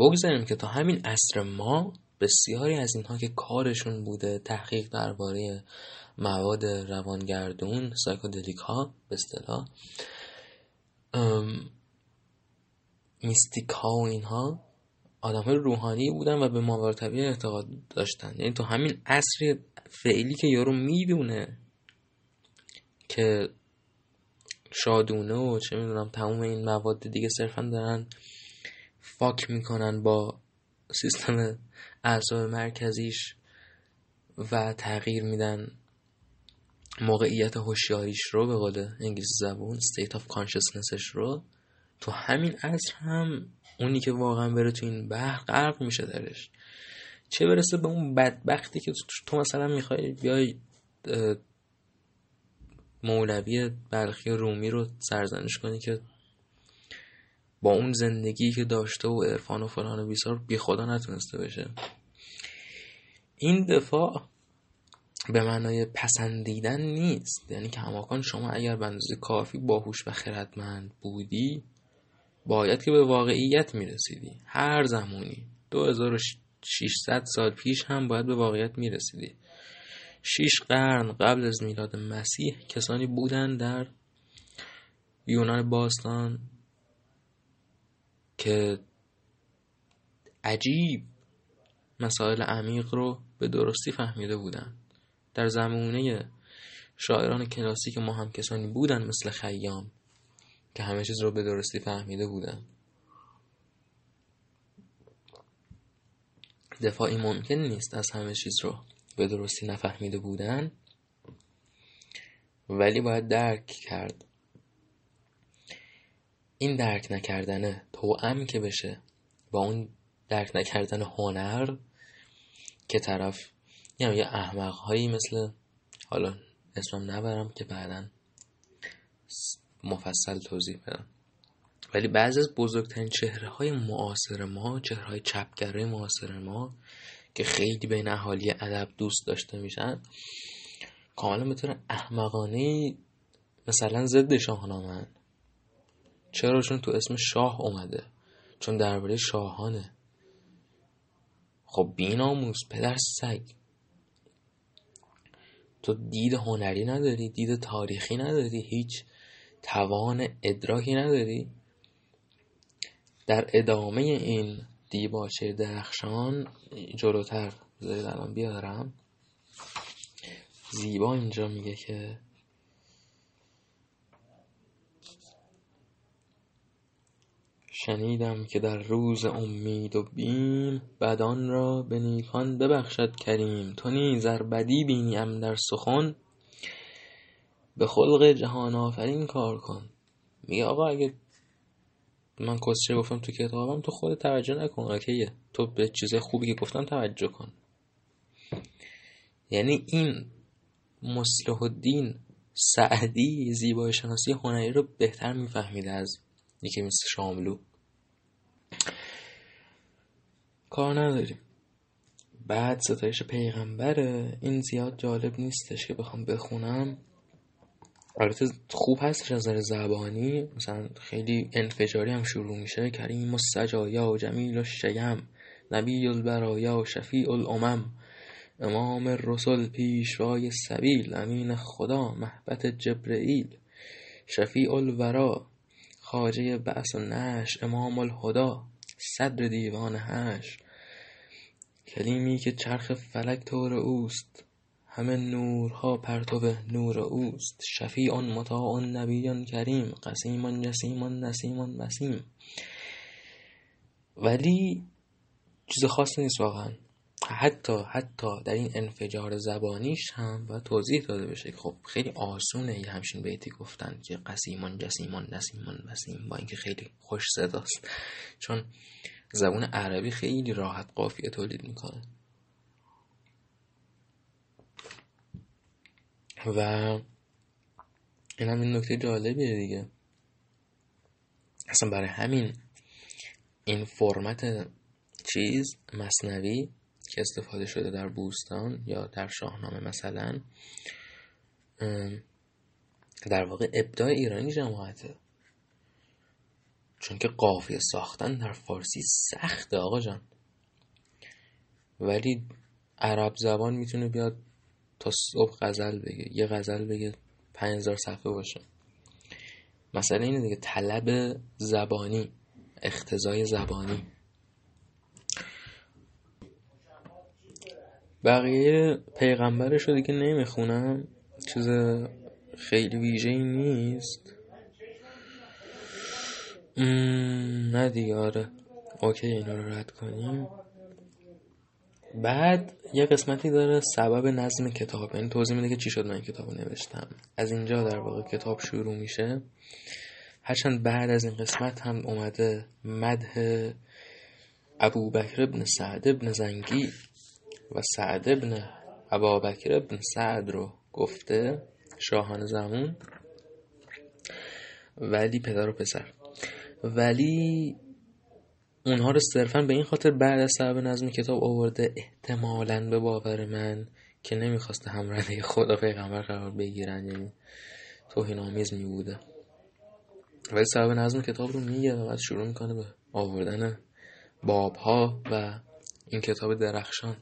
بگذاریم که تا همین عصر ما بسیاری از اینها که کارشون بوده تحقیق درباره مواد روانگردون سایکودلیک ها به اصطلاح میستیک ها و اینها آدم های روحانی بودن و به ماورا طبیعه اعتقاد داشتن. یعنی تو همین عصر فعلی که یارو می‌دونه که شادونه و چه می‌دونم تموم این مواد دیگه صرفا دارن فاک می‌کنن با سیستم اعصاب مرکزیش و تغییر میدن موقعیت هوشیاریش رو به قول انگلیسی زبون state of consciousnessش رو. تو همین عصر هم اونی که واقعا بره تو این بحر غرق میشه درش. چه برسه به اون بدبختی که تو مثلا می‌خوای بیای مولوی بلخی رومی رو سرزنش کنی که با اون زندگی که داشته و عرفان و فلان و بیسار بی خدا نتونسته بشه. این دفاع به معنای پسندیدن نیست. یعنی که هماکان شما اگر به کافی باهوش و خردمند بودی باید که به واقعیت می‌رسیدی. هر زمانی. 2600 سال پیش هم باید به واقعیت می‌رسیدی. شیش قرن قبل از میلاد مسیح کسانی بودن در یونان باستان که عجیب مسائل عمیق رو به درستی فهمیده بودن. در زمونه شاعران کلاسیک ما هم کسانی بودن مثل خیام که همه چیز رو به درستی فهمیده بودن. دفاعی ممکن نیست از همه چیز رو به درستی نفهمیده بودن ولی باید درک کرد. این درک نکردنه توأم که بشه با اون درک نکردن هنر که طرف یعنی یه احمق هایی مثل حالا اسمم نبرم که بعدا مفصل توضیح بدم. ولی بعضی از بزرگترین چهره های معاصر ما چهره های چپگره معاصر ما که خیلی بین اهالی ادب دوست داشته میشن کاملا به طور احمقانه مثلا ضد شاهنامه چرا چون تو اسم شاه اومده؟ چون درباره شاهانه. خب بیناموس پدر سگ. تو دید هنری نداری؟ دید تاریخی نداری؟ هیچ توان ادراکی نداری؟ در ادامه این دیباچه درخشان جلوتر بذارید الان بیارم. زیبا اینجا میگه که شنیدم که در روز امید و بیم بدان را به نیکان ببخشد کریم. تو نیز بدی بینیم در سخن. به خلق جهان آفرین کار کن. میگه آقا اگه من کسچه گفتم تو کتابم تو خود توجه نکن اوکیه. تو به چیز خوبی که گفتم توجه کن. یعنی این مصلح الدین سعدی زیبای شناسی هنری رو بهتر میفهمیده از یکی مثل شاملو. کار نداریم. بعد ستایش پیغمبره. این زیاد جالب نیستش که بخوام بخونم. البته خوب هستش از نظر زبانی. مثلا خیلی انفجاری هم شروع میشه. کریم و سجایا و جمیل و شیم نبی البرایا و شفیع الامم. امام رسول پیشوای سبیل. امین خدا محبت جبرئیل. شفیع الورا. خاجه بعث و نش امام الهدا صدر دیوان هش کلیمی که چرخ فلک طور اوست همه نورها پرتو نور اوست. شفیع مطاع نبی کریم. قسیم جسیم نسیم وسیم. ولی چیز خاصی نیست واقعا. حتی حتی در این انفجار زبانیش هم و توضیح داده بشه خب خیلی آسونه یه همچین بیتی گفتن که قسیمان جسیمان نسیمان بسیم با اینکه خیلی خوش صداست. چون زبان عربی خیلی راحت قافیه تولید می‌کنه. و این هم این نکته جالبیه دیگه. اصلا برای همین این فرمت چیز مصنوی که استفاده شده در بوستان یا در شاهنامه مثلا در واقع ابداع ایرانی جماعته. چون که قافیه ساختن در فارسی سخته آقا جان. ولی عرب زبان می‌تونه بیاد تا صبح غزل بگه یه غزل بگه هزار صفحه باشه. مثلا اینه دیگه طلب زبانی اختزای زبانی. بقیه پیغمبرش رو دیگه نمی‌خونم چیز خیلی ویژه نیست. نه دیگه آره. اوکی اینا رو رد کنیم. بعد یه قسمتی داره سبب نظم کتاب یعنی توضیح میده که چی شد من کتاب نوشتم. از اینجا در واقع کتاب شروع میشه. هرچند بعد از این قسمت هم اومده مده ابو بکر ابن سعد ابن زنگی. و سعد ابن ابا بکر ابن سعد رو گفته شاهان زمون ولی پدر و پسر. ولی اونها رو صرفا به این خاطر بعد از سبب نظم کتاب آورده احتمالا به باور من که نمی‌خواسته همراه خدا پیغمبر قرار بگیرن یعنی توهین آمیز می بوده ولی سبب نظم کتاب رو میگه و بعد شروع می‌کنه به آوردن باب ها و این کتاب درخشان.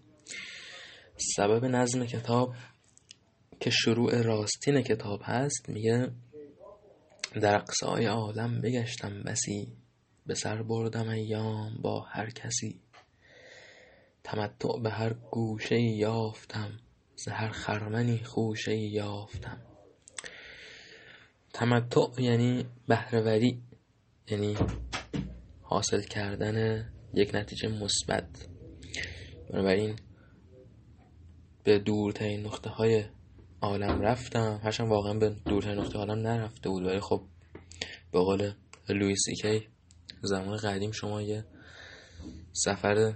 سبب نظم کتاب که شروع راستین کتاب هست میگه در اقصای عالم بگشتم بسی به سر بردم ایام با هر کسی. تمتع به هر گوشه یافتم ز خرمنی خوشه یافتم. تمتع یعنی بهرهوری یعنی حاصل کردن یک نتیجه مثبت. بنابراین به دورترین نقطه های عالم رفتم. هرچند واقعا به دورترین نقطه عالم نرفته بود ولی خب به قول لویس ایکی زمان قدیم شما یه سفر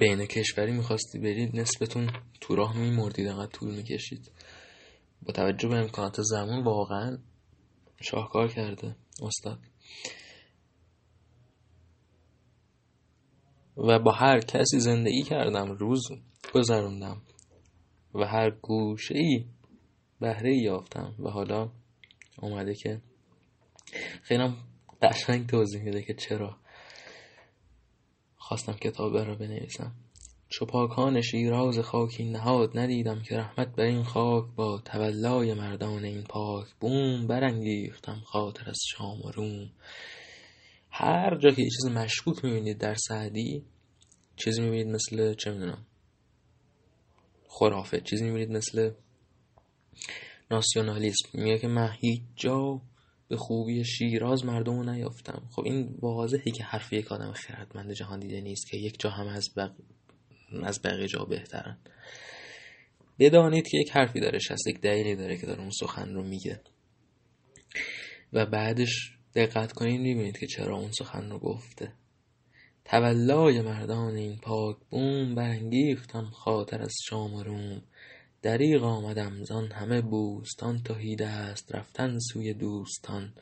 بین کشوری می‌خواستی برید نسبتون تو راه میمردید انقدر طول می‌کشید. با توجه به امکانات زمان واقعا شاهکار کرده استاد. و با هر کسی زندگی کردم روز گذروندم. و هر گوشه ای بهره یافتم. و حالا اومده که خیلی قشنگ توضیح میده که چرا خواستم کتاب را بنویسم. چو پاکان شیراز خاکی نهاد ندیدم که رحمت بر این خاک با تولای مردان این پاک بوم برانگیختم خاطر از شام و روم. هر جا که چیز مشکوک می‌بینید در سعدی چیزی می‌بینید مثل چه می‌دونم خرافه. چیزی می‌بینید مثل ناسیونالیسم. میگه که من هیچ جا به خوبی شیراز مردم رو نیافتم. خب این واضحه که حرف یک آدم خردمند جهان دیده نیست که یک جا هم از, بق... از بقیه جا بهترن. بدانید که یک حرفی داره شست یک دلیلی داره که داره اون سخن رو میگه. و بعدش دقت کنید می‌بینید که چرا اون سخن رو گفته. تولای مردان این پاک بوم برانگیختم خاطر از شام و روم. دریغ آمدم زان همه بوستان توهیده است رفتن سوی دوستان.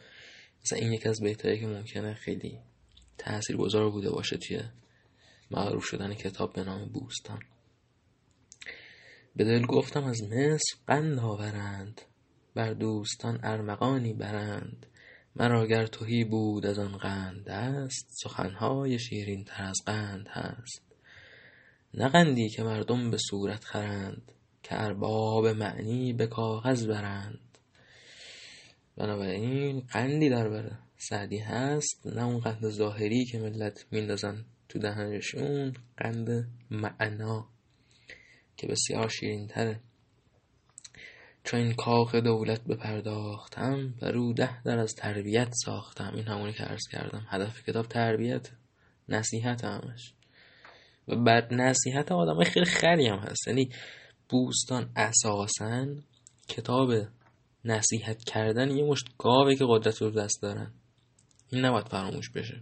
مثلا این یکی از بهتره که ممکنه خیلی تأثیر گذار بوده باشه توی معروف شدن کتاب به نام بوستان. به دل گفتم از مصر قند آورند بر دوستان ارمغانی برند. مرا گر توهی بود از آن قند است سخنهای شیرین تر از قند هست. نه قندی که مردم به صورت خرند که ارباب معنی به کاغذ برند. بنابراین قندی در بره سعدی هست نه اون قند ظاهری که ملت میندازن تو دهنشون قند معنا که بسیار شیرین تره چون این کاخ دولت بپرداختم و رو ده در از تربیت ساختم. این همونی که عرض کردم. هدف کتاب تربیت نصیحت همش. و بعد نصیحت آدم خیلی خری هم هست. یعنی بوستان اساسا کتاب نصیحت کردن یه مشت گاوه که قدرت رو دست دارن. این نباید فراموش بشه.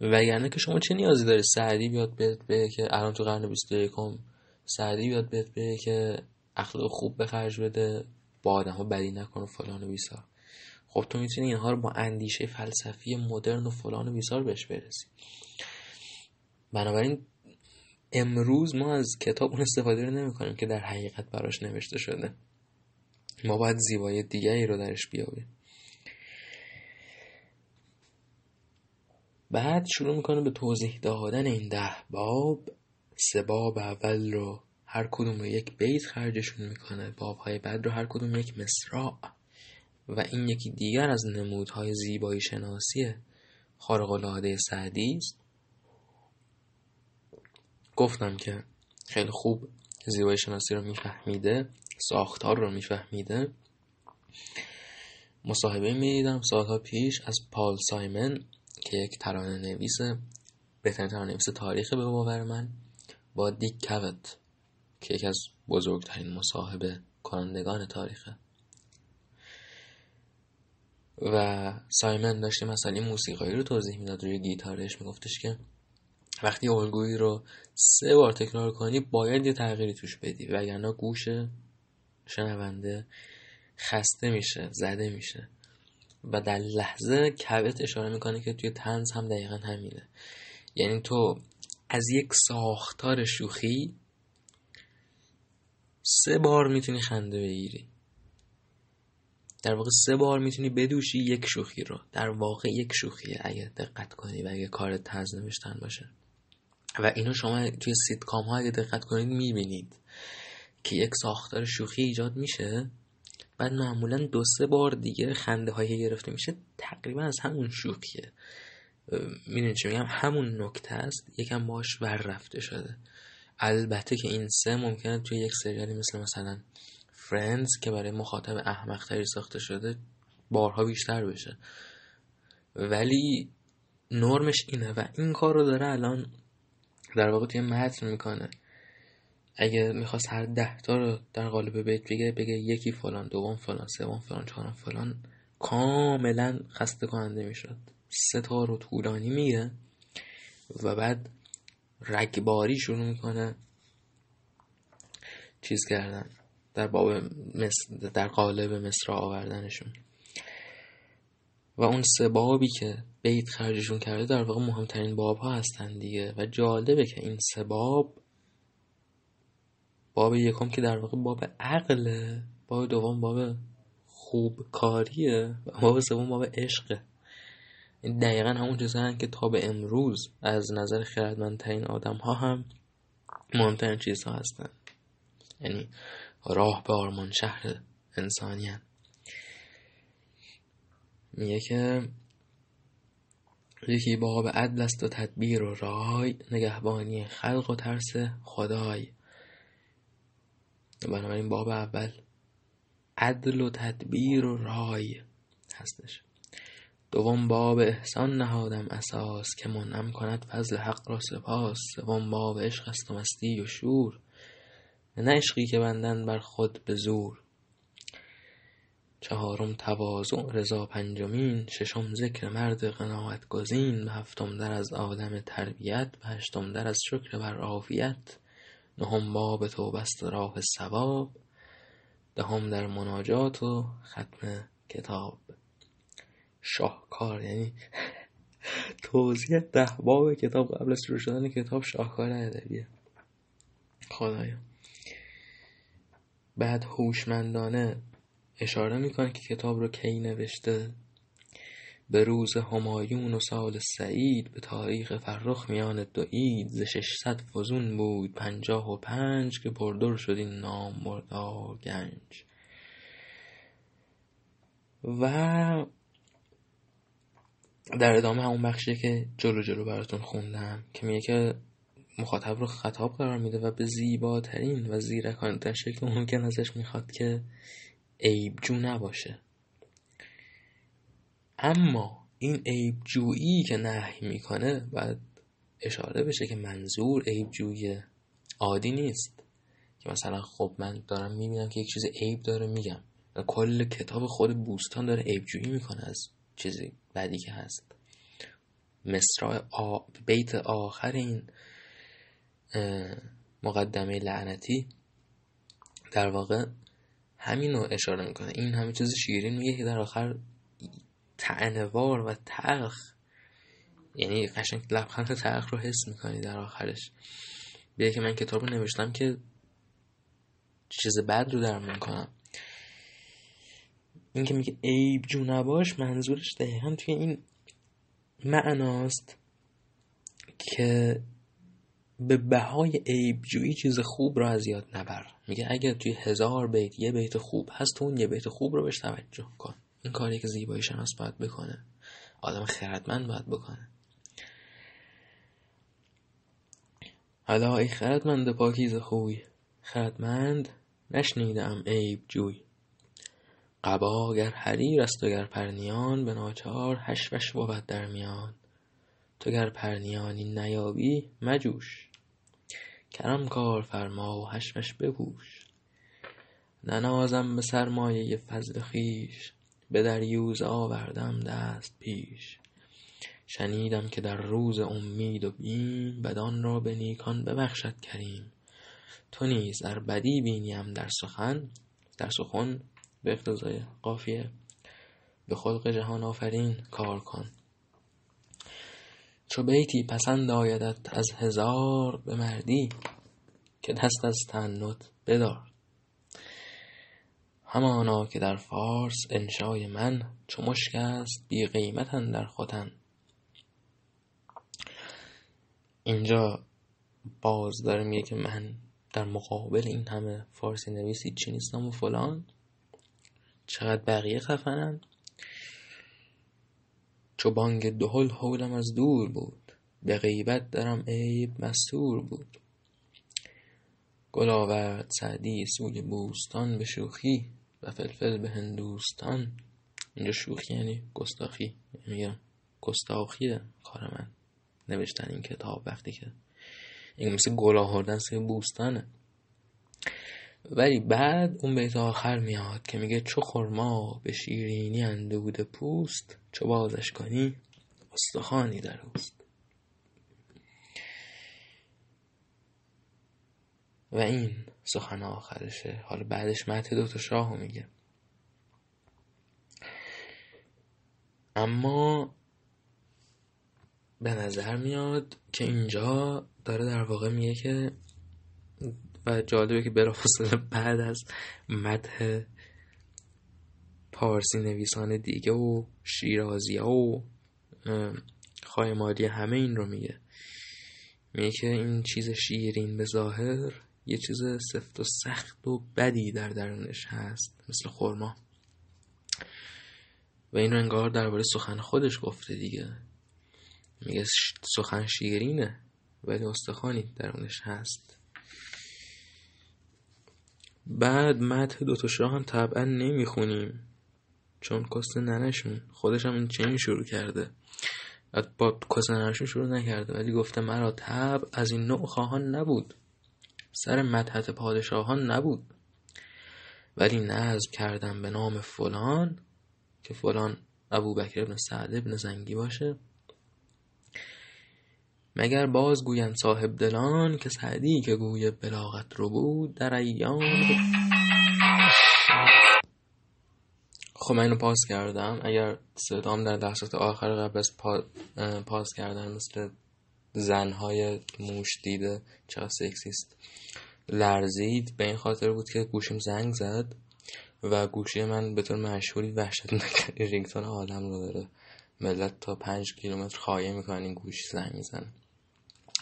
وگرنه که شما چه نیازی داری سعدی بیاد بگه که الان تو قرن 21 سعدی بیاد بهت بگه که اخلاق خوب به خرج بده با آدم ها بدی نکن و فلان و بیسار. خب تو می‌تونی اینها رو با اندیشه فلسفی مدرن و فلان و بیسار بهش برسی. بنابراین امروز ما از کتاب اون استفاده رو نمی کنیم که در حقیقت براش نوشته شده. ما باید زیبایی دیگری رو درش بیابیم. بعد شروع می‌کنه به توضیح دادن این ده باب سه باب اول رو هر کدوم رو یک بیت خرجشون می‌کنه باب های بعد رو هر کدوم یک مصرع و این یکی دیگر از نمودهای زیبایی شناسی خارق العاده سعدی است. گفتم که خیلی خوب زیبایی شناسی رو میفهمیده ساختار رو میفهمیده. مصاحبه می‌دیدم سالها پیش از پال سایمن که یک ترانه نویس بهترین ترانه نویس تاریخ به باور من. با دیک کوت که یکی از بزرگترین مصاحبه کنندگان تاریخه. و سایمن داشته مثلا موسیقایی رو توضیح می‌داد روی گیتارش میگفتش که وقتی الگویی رو سه بار تکرار کنی باید یه تغییری توش بدی. وگرنه گوش شنونده خسته میشه زده میشه. و در لحظه کوت اشاره می‌کنه که توی تنز هم دقیقا همینه. یعنی تو از یک ساختار شوخی سه بار می‌تونی خنده بگیری. در واقع سه بار می‌تونی بدوشی یک شوخی رو. در واقع یک شوخیه اگه دقت کنی و اگه کار تنز نوشتن باشه. و اینو شما توی سیتکام ها اگه دقت کنید می‌بینید که یک ساختار شوخی ایجاد میشه بعد معمولا دو سه بار دیگه خنده های گرفته میشه تقریبا از همون شوخیه. می‌دونید چی میگم؟ همون نکته است یکم باش ور رفته شده. البته که این سه ممکنه توی یک سریالی مثل مثلا فرندز که برای مخاطب احمق تری ساخته شده بارها بیشتر بشه. ولی نرمش اینه و این کار رو داره الان در واقع توی متن می‌کنه. اگه می‌خواست هر ده تا رو در قالب بیت بگه بگه یکی فلان دوم فلان سوم فلان چهارم فلان کاملا خسته کننده می‌شد. سه تا رو طولانی میگه و بعد رگباری شروع می‌کنه چیز کردن. در باب در قالب مصر آوردنشون. و اون سه بابی که بیت خرجشون کرده در واقع مهمترین باب ها هستن دیگه. و جالبه که این سه باب باب یکم که در واقع باب عقله باب دوم باب خوب کاریه و باب سوم باب عشقه. این دقیقا همون چیزهایی که تا به امروز از نظر خردمندترین آدم ها هم مهمترین چیزها هستن. یعنی راه به آرمان شهر انسانیان میگه که یکی باب عدل است و تدبیر و رای نگهبانی خلق و ترس خدای. بنابراین باب اول عدل و تدبیر و رای هستش. دوم باب احسان نهادم اساس که منعم کند فضل حق را سپاس. سوم باب عشق است و مستی و شور. نه عشقی که بندن بر خود به زور. چهارم تواضع رضا پنجمین. ششم ذکر مرد قناعت گزین به هفتم در از آدم تربیت. به هشتم در از شکر بر عافیت. نهم باب توبه است راه ثواب. دهم در مناجات و ختم کتاب. شاهکار یعنی توضیح ده باب کتاب قبل از شروع شدن کتاب شاهکار ادبیه. خدایا. بعد هوشمندانه اشاره می‌کنه که کتاب رو کی نوشته؟ به روز همایون و سال سعید به تاریخ فرخ میان دو اید ز ششصد فزون بود پنجاه و پنج که پردر شد این نام بردار گنج. و در ادامه همون بخشی که جلو جلو براتون خوندم که میگه که مخاطب رو خطاب قرار میده و به زیباترین و زیرکانه در شکل ممکن ازش می‌خواد که عیبجو نباشه. اما این عیب جویی که نهی می‌کنه باید اشاره بشه که منظور عیب جویی عادی نیست. که مثلا خب من دارم می‌بینم که یک چیز عیب داره میگم. کل کتاب خود بوستان داره عیب جویی می‌کنه از چیزی. بدی که هست. مصرع آ... بیت آخر این مقدمه لعنتی در واقع همین رو اشاره می‌کنه. این همه چیز شیرین میگه که در آخر تعنوار و تلخ یعنی قشنگ لبخند تلخ رو حس می‌کنی در آخرش. بیه که من کتاب رو نوشتم که چیز بد رو در می‌کنم این که میگه عیب جو نباش منظورش دقیقا توی این معناست که به بهای عیب جویی چیز خوب رو از یاد نبر. میگه اگر توی هزار بیت یه بیت خوب هست اون یه بیت خوب رو بهش توجه کن. این کاری که زیبایی شناس باید بکنه. آدم خردمند باید بکنه. حالا ای خردمند پاکیز خوی. خردمند نشنیدم عیب جوی. قبا گر حریر است و گر پرنیان به ناچار هشوش بود در میان. تو گر پرنیانی نیابی مجوش. کرم کار فرما و هشوش بپوش. ننازم به سرمایه فضل خویش به دریوز آوردم دست پیش. شنیدم که در روز امید و بیم بدان را به نیکان ببخشد کریم. تو نیز در بدی بینیم در سخن در سخن به اقتضای قافیه. به خلق جهان آفرین. کار کن. چو بیتی پسند آیدت از هزار به مردی که دست از تعنت بدار. همانا که در فارس انشای من چو مشک است بی قیمت اندر ختن اینجا باز داره میگه که من در مقابل این همه فارسی نویسی چی نیستم و فلان. چقدر بقیه خفنن؟ چو بانگ دهل حولم از دور بود به غیبت درم عیب مستور بود. گل آورد سعدی سوی بوستان به شوخی و فلفل به هندوستان. اینجا شوخی یعنی گستاخی میگم گستاخیه کار من. نوشتن این کتاب وقتی که این مثل گل آوردن سوی بوستانه. ولی بعد اون بیت آخر میاد که میگه چو خرما به شیرینی اندود پوست چو بازش کنی استخوانی در اوست. و این سخن آخرشه. حالا بعدش متن دوتا شاهو میگه. اما به نظر میاد که اینجا داره در واقع میگه که و جالبه که بلافاصله بعد از مدح پارسی نویسان دیگه و شیرازی و خایمالی همه این رو میگه. میگه که این چیز شیرین به ظاهر یه چیز سفت و سخت و بدی در درونش هست مثل خورما و این رو انگار درباره سخن خودش گفته دیگه. میگه سخن شیرینه ولی استخوانی درونش هست. بعد مدح دوتا شاه هم طبعا نمی‌خونیم. چون کس ننشون. خودش هم این چنین شروع کرده. با کس ننشون شروع نکرده. ولی گفته مرا طبع از این نوع خواهان نبود. سر مدحت پادشاهان نبود. ولی نظم کردم به نام فلان که فلان ابو بکر ابن سعد ابن زنگی باشه. مگر باز گویند صاحب دلان که سعدی که گوی بلاغت رو بود در ایام خب من اینو پاس کردم. اگر صدام در لحظات آخر قبل از پاس کردن مثل زنهای موش دیده چقدر سکسیست لرزید به این خاطر بود که گوشیم زنگ زد و گوشی من به طور مشهوری وحشت رینگتون آدم رو داره. ملت تا پنج کیلومتر خواهی می‌کنن این گوشی زنگ می‌زنه.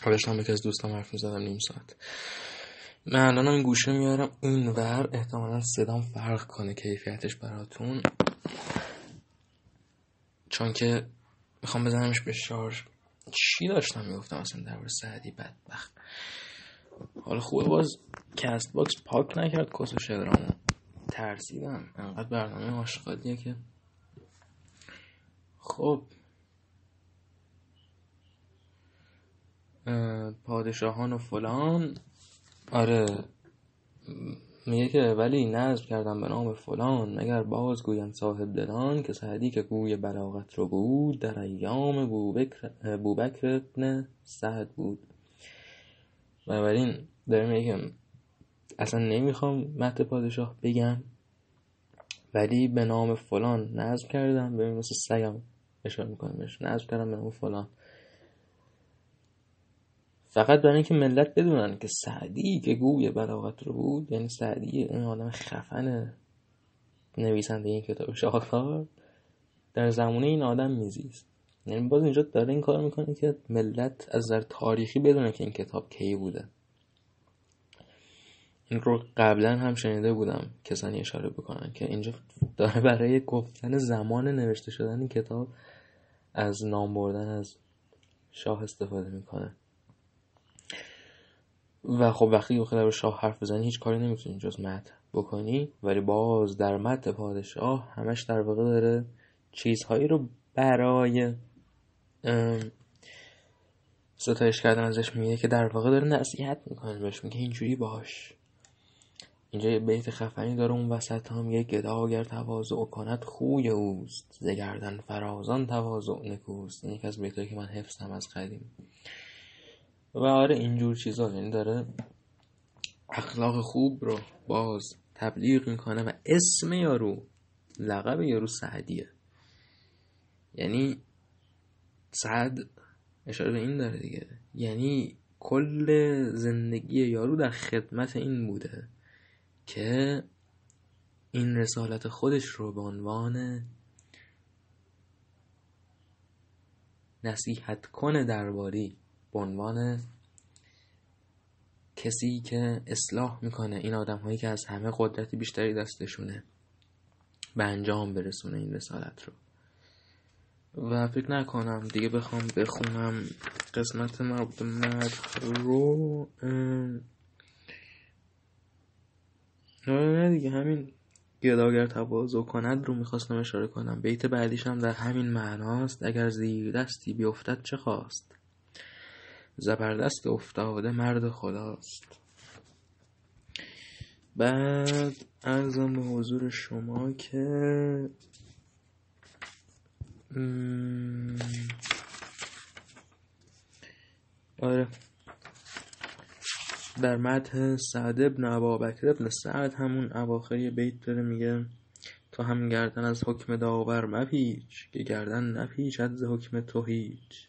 داشتم به از دوستان حرف می‌زدم نیم ساعت. من الان این گوشه میارم. این ور احتمالا صدام فرق کنه کیفیتش براتون. چون که می‌خوام بزنمش به شارژ. چی داشتم می‌گفتم اصلا در سعدی بدبخت. حالا خوبه باز Castbox پاک نکرد کس و شعرامو ترسیدم. انقدر برنامه آشغالیه که. خب پادشاهان و فلان. آره. میگه که ولی نظر کردم به نام فلان. مگر باز گویند صاحب دلان که سعدی که گوی بلاغت رو بود در ایام بوبکر, ابن سعد بود. بنابراین داره میگه اصلا نمی‌خوام مت پادشاه بگم ولی به نام فلان نظر کردم. ببین مثل سگم اشاره می‌کنم بهش. نظر کردم به نام فلان. فقط برای اینکه ملت بدونن که سعدی که گوی بلاغت رو بود یعنی سعدی این آدم خفن نویسنده این کتاب شاهکار در زمونه این آدم میزیست. یعنی باز اینجا داره این کار می‌کنه که ملت از در تاریخی بدونه که این کتاب کی بوده. این رو قبلا هم شنیده بودم کسانی اشاره بکنن که اینجا داره برای گفتن زمان نوشته شدن این کتاب از نام بردن از شاه استفاده می‌کنه. و خب وقتی داخل شاه حرف بزنی هیچ کاری نمی‌تونی جز مت بکنی. ولی باز در مت پادشاه همش در واقع داره چیزهایی رو برای ستایش کردن ازش میگه که در واقع داره نصیحت می‌کنه بهش میگه اینجوری باش. اینجا یه بیت خفنی داره اون وسط هم یه گدا اگر تواضع کند خوی اوست زگردن فرازان تواضع نکوست. این یکی از بیتایی که من حفظم از قدیم. و آره اینجور چیزا. یعنی داره اخلاق خوب رو باز تبلیغ می‌کنه و اسم یارو لقب یارو سعدیه. یعنی سعد اشاره به این داره دیگه. یعنی کل زندگی یارو در خدمت این بوده که این رسالت خودش رو به عنوان نصیحت کنه درباری به عنوان کسی که اصلاح می‌کنه این آدم هایی که از همه قدرت بیشتری دستشونه به انجام برسونه این رسالت رو. و فکر نکنم دیگه بخوام بخونم قسمت مربوط مدح رو نه دیگه همین گداگر تواضع کند رو می‌خواستم اشاره کنم. بیت بعدیش هم در همین معناست اگر زیر دستی بیفتد چه خواست؟ زبردست افتاده مرد خداست. بعد ارزم به حضور شما که آره. در متن سعد ابن عبابکر ابن سعد همون اواخر بیت داره میگه تو هم گردن از حکم داور مپیچ که گردن نپیچد ز حکم تو هیچ.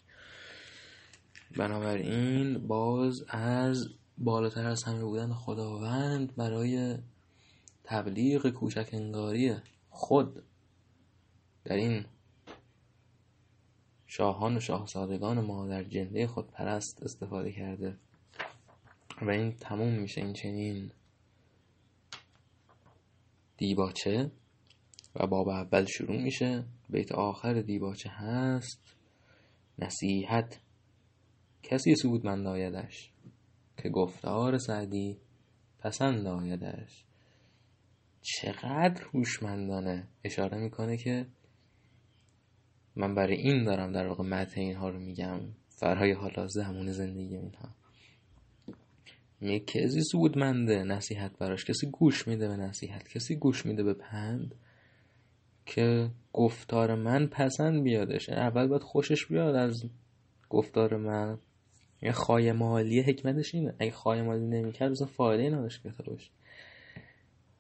بنابراین باز از بالاتر از همه بودن خداوند برای تبلیغ کوچک انگاری خود در این شاهان و شاهزادگان ما در جنده خود پرست استفاده کرده و این تموم میشه این چنین دیباچه و باب اول شروع میشه. بیت آخر دیباچه هست. نصیحت. کسی سودمند آیدش که گفتار سعدی پسند آیدش. چقدر هوشمندانه اشاره می‌کنه که من برای این دارم در واقع متن اینها رو میگم. فرهای حالا زمان زندگی اینها. میگه کسی سودمنده نصیحت براش کسی گوش میده به نصیحت کسی گوش میده به پند که گفتار من پسند بیادش. اول باید خوشش بیاد از گفتار من. یه خواهی مالی حکمتش اینه. اگه خواهی مالی نمی‌کرد بسا فایده نداشت کتابش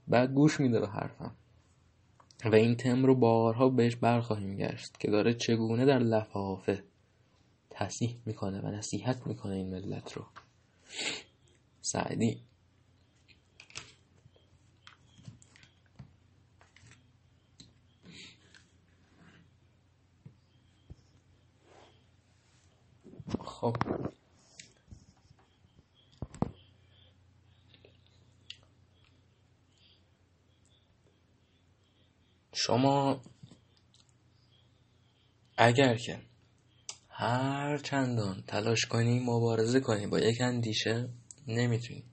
بعد گوش میده به حرفم. و این تم رو بارها بهش برخواهیم گشت که داره چگونه در لفافه تصیح می‌کنه و نصیحت می‌کنه این ملت رو. سعدی. خب. شما اگر که هر چندان تلاش کنی مبارزه کنی با یک اندیشه نمی‌تونی.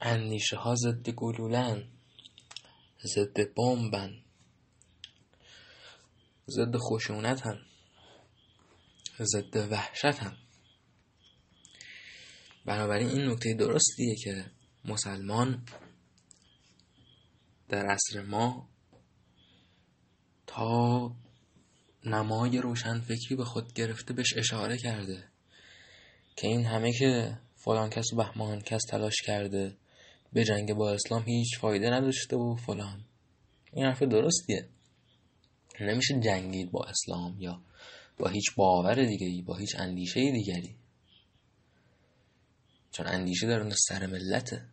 اندیشه ها ضد گلولن ضد بمبن ضد خشونتن ضد وحشتن. بنابراین این نکته درستیه که مسلمان در عصر ما تا نمای روشن فکری به خود گرفته بهش اشاره کرده که این همه که فلان کس و بهمان کس تلاش کرده به جنگ با اسلام هیچ فایده نداشته و فلان. این حرف درستیه. نمیشه جنگید با اسلام یا با هیچ باور دیگری با هیچ اندیشه دیگری. چون اندیشه در اون سر ملته.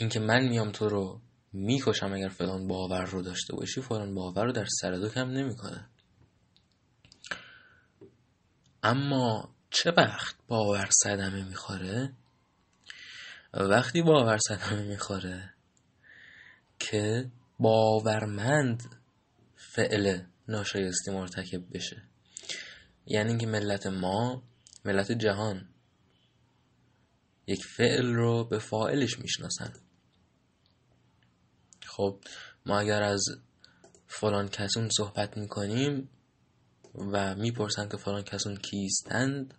اینکه من میام تو رو می‌کشم اگر فلان باور رو داشته باشی فلان باور رو در سر دو کم نمی‌کنه. اما چه وقت باور صدمه می‌خوره؟ وقتی باور صدمه می‌خوره که باورمند فعل ناشایستی مرتکب بشه. یعنی اینکه ملت ما ملت جهان یک فعل رو به فاعلش می‌شناسن. خب ما اگر از فلان کسون صحبت می‌کنیم و می‌پرسند که فلان کسون کیستند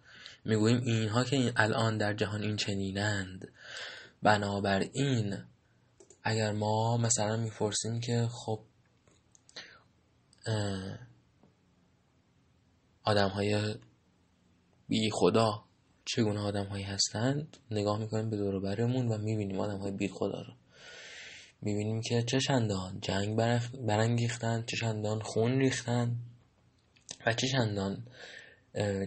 می‌گوییم اینها که الان در جهان این چنینند. بنابراین اگر ما مثلا می‌پرسیم که خب آدم های بی خدا چگونه آدم هایی هستند نگاه می‌کنیم به دور برمون و می‌بینیم آدم های بی خدا رو. می‌بینیم که چه چندان جنگ برانگیختند چه چندان خون ریختند و چه چندان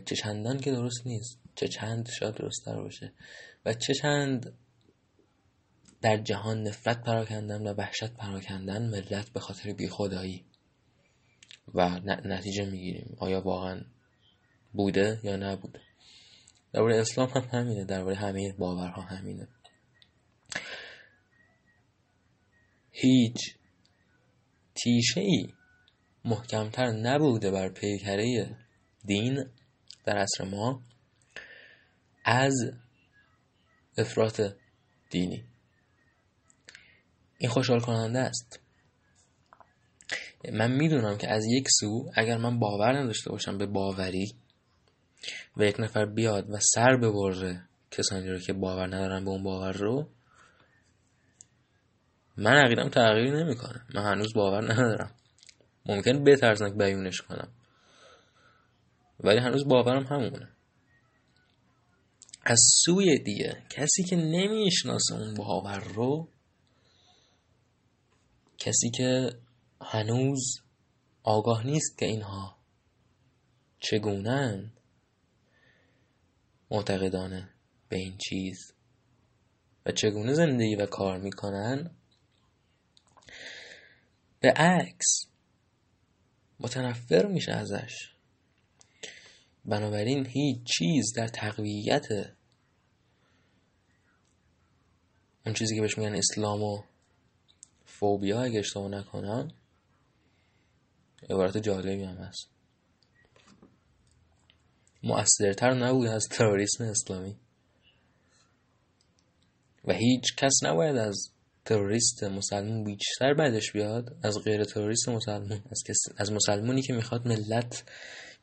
چه چندان که درست نیست چه چند شاید درست در باشه و چه چند در جهان نفرت پراکندن و وحشت پراکندن ملت به خاطر بیخدایی و نتیجه می‌گیریم. آیا واقعا بوده یا نبوده؟ درباره اسلام هم همینه درباره همه باورها همینه. هیچ تیشه ای محکمتر نبوده بر پیکره دین در عصر ما از افراط دینی. این خوشحال کننده است. من می‌دونم که از یک سو اگر من باور نداشته باشم به باوری و یک نفر بیاد و سر ببره کسانی رو که باور ندارن به اون باور رو من عقیدم تغییر نمی‌کنه. من هنوز باور ندارم. ممکن بترسنک بیونش کنم. ولی هنوز باورم همونه. از سوی دیگه کسی که نمی‌شناسه اون باور رو کسی که هنوز آگاه نیست که اینها چگونن معتقدانه به این چیز و چگونه زندگی و کار می‌کنن به عکس. متنفر میشه ازش. بنابراین هیچ چیز در تقویت اون چیزی که بهش میگن اسلام و فوبیا اگه اشتباه نکنم عبارت جالبی هم هست. مؤثرتر نبود از تروریسم اسلامی. و هیچ کس نباید از تروریست مسلمون بیشتر بعدش بیاد از غیر تروریست مسلمون از, از مسلمونی که می‌خواد ملت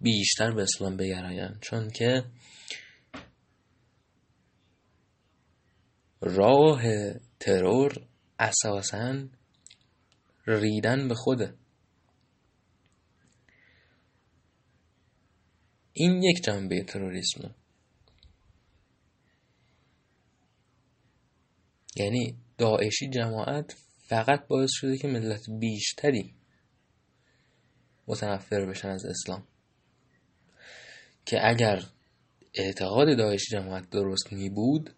بیشتر به اسلام بگراین چون که راه ترور اساسا ریدن به خوده. این یک جنبه تروریسمه. یعنی داعشی جماعت فقط باعث شده که ملت بیشتری متنفر بشن از اسلام. که اگر اعتقاد داعشی جماعت درست می بود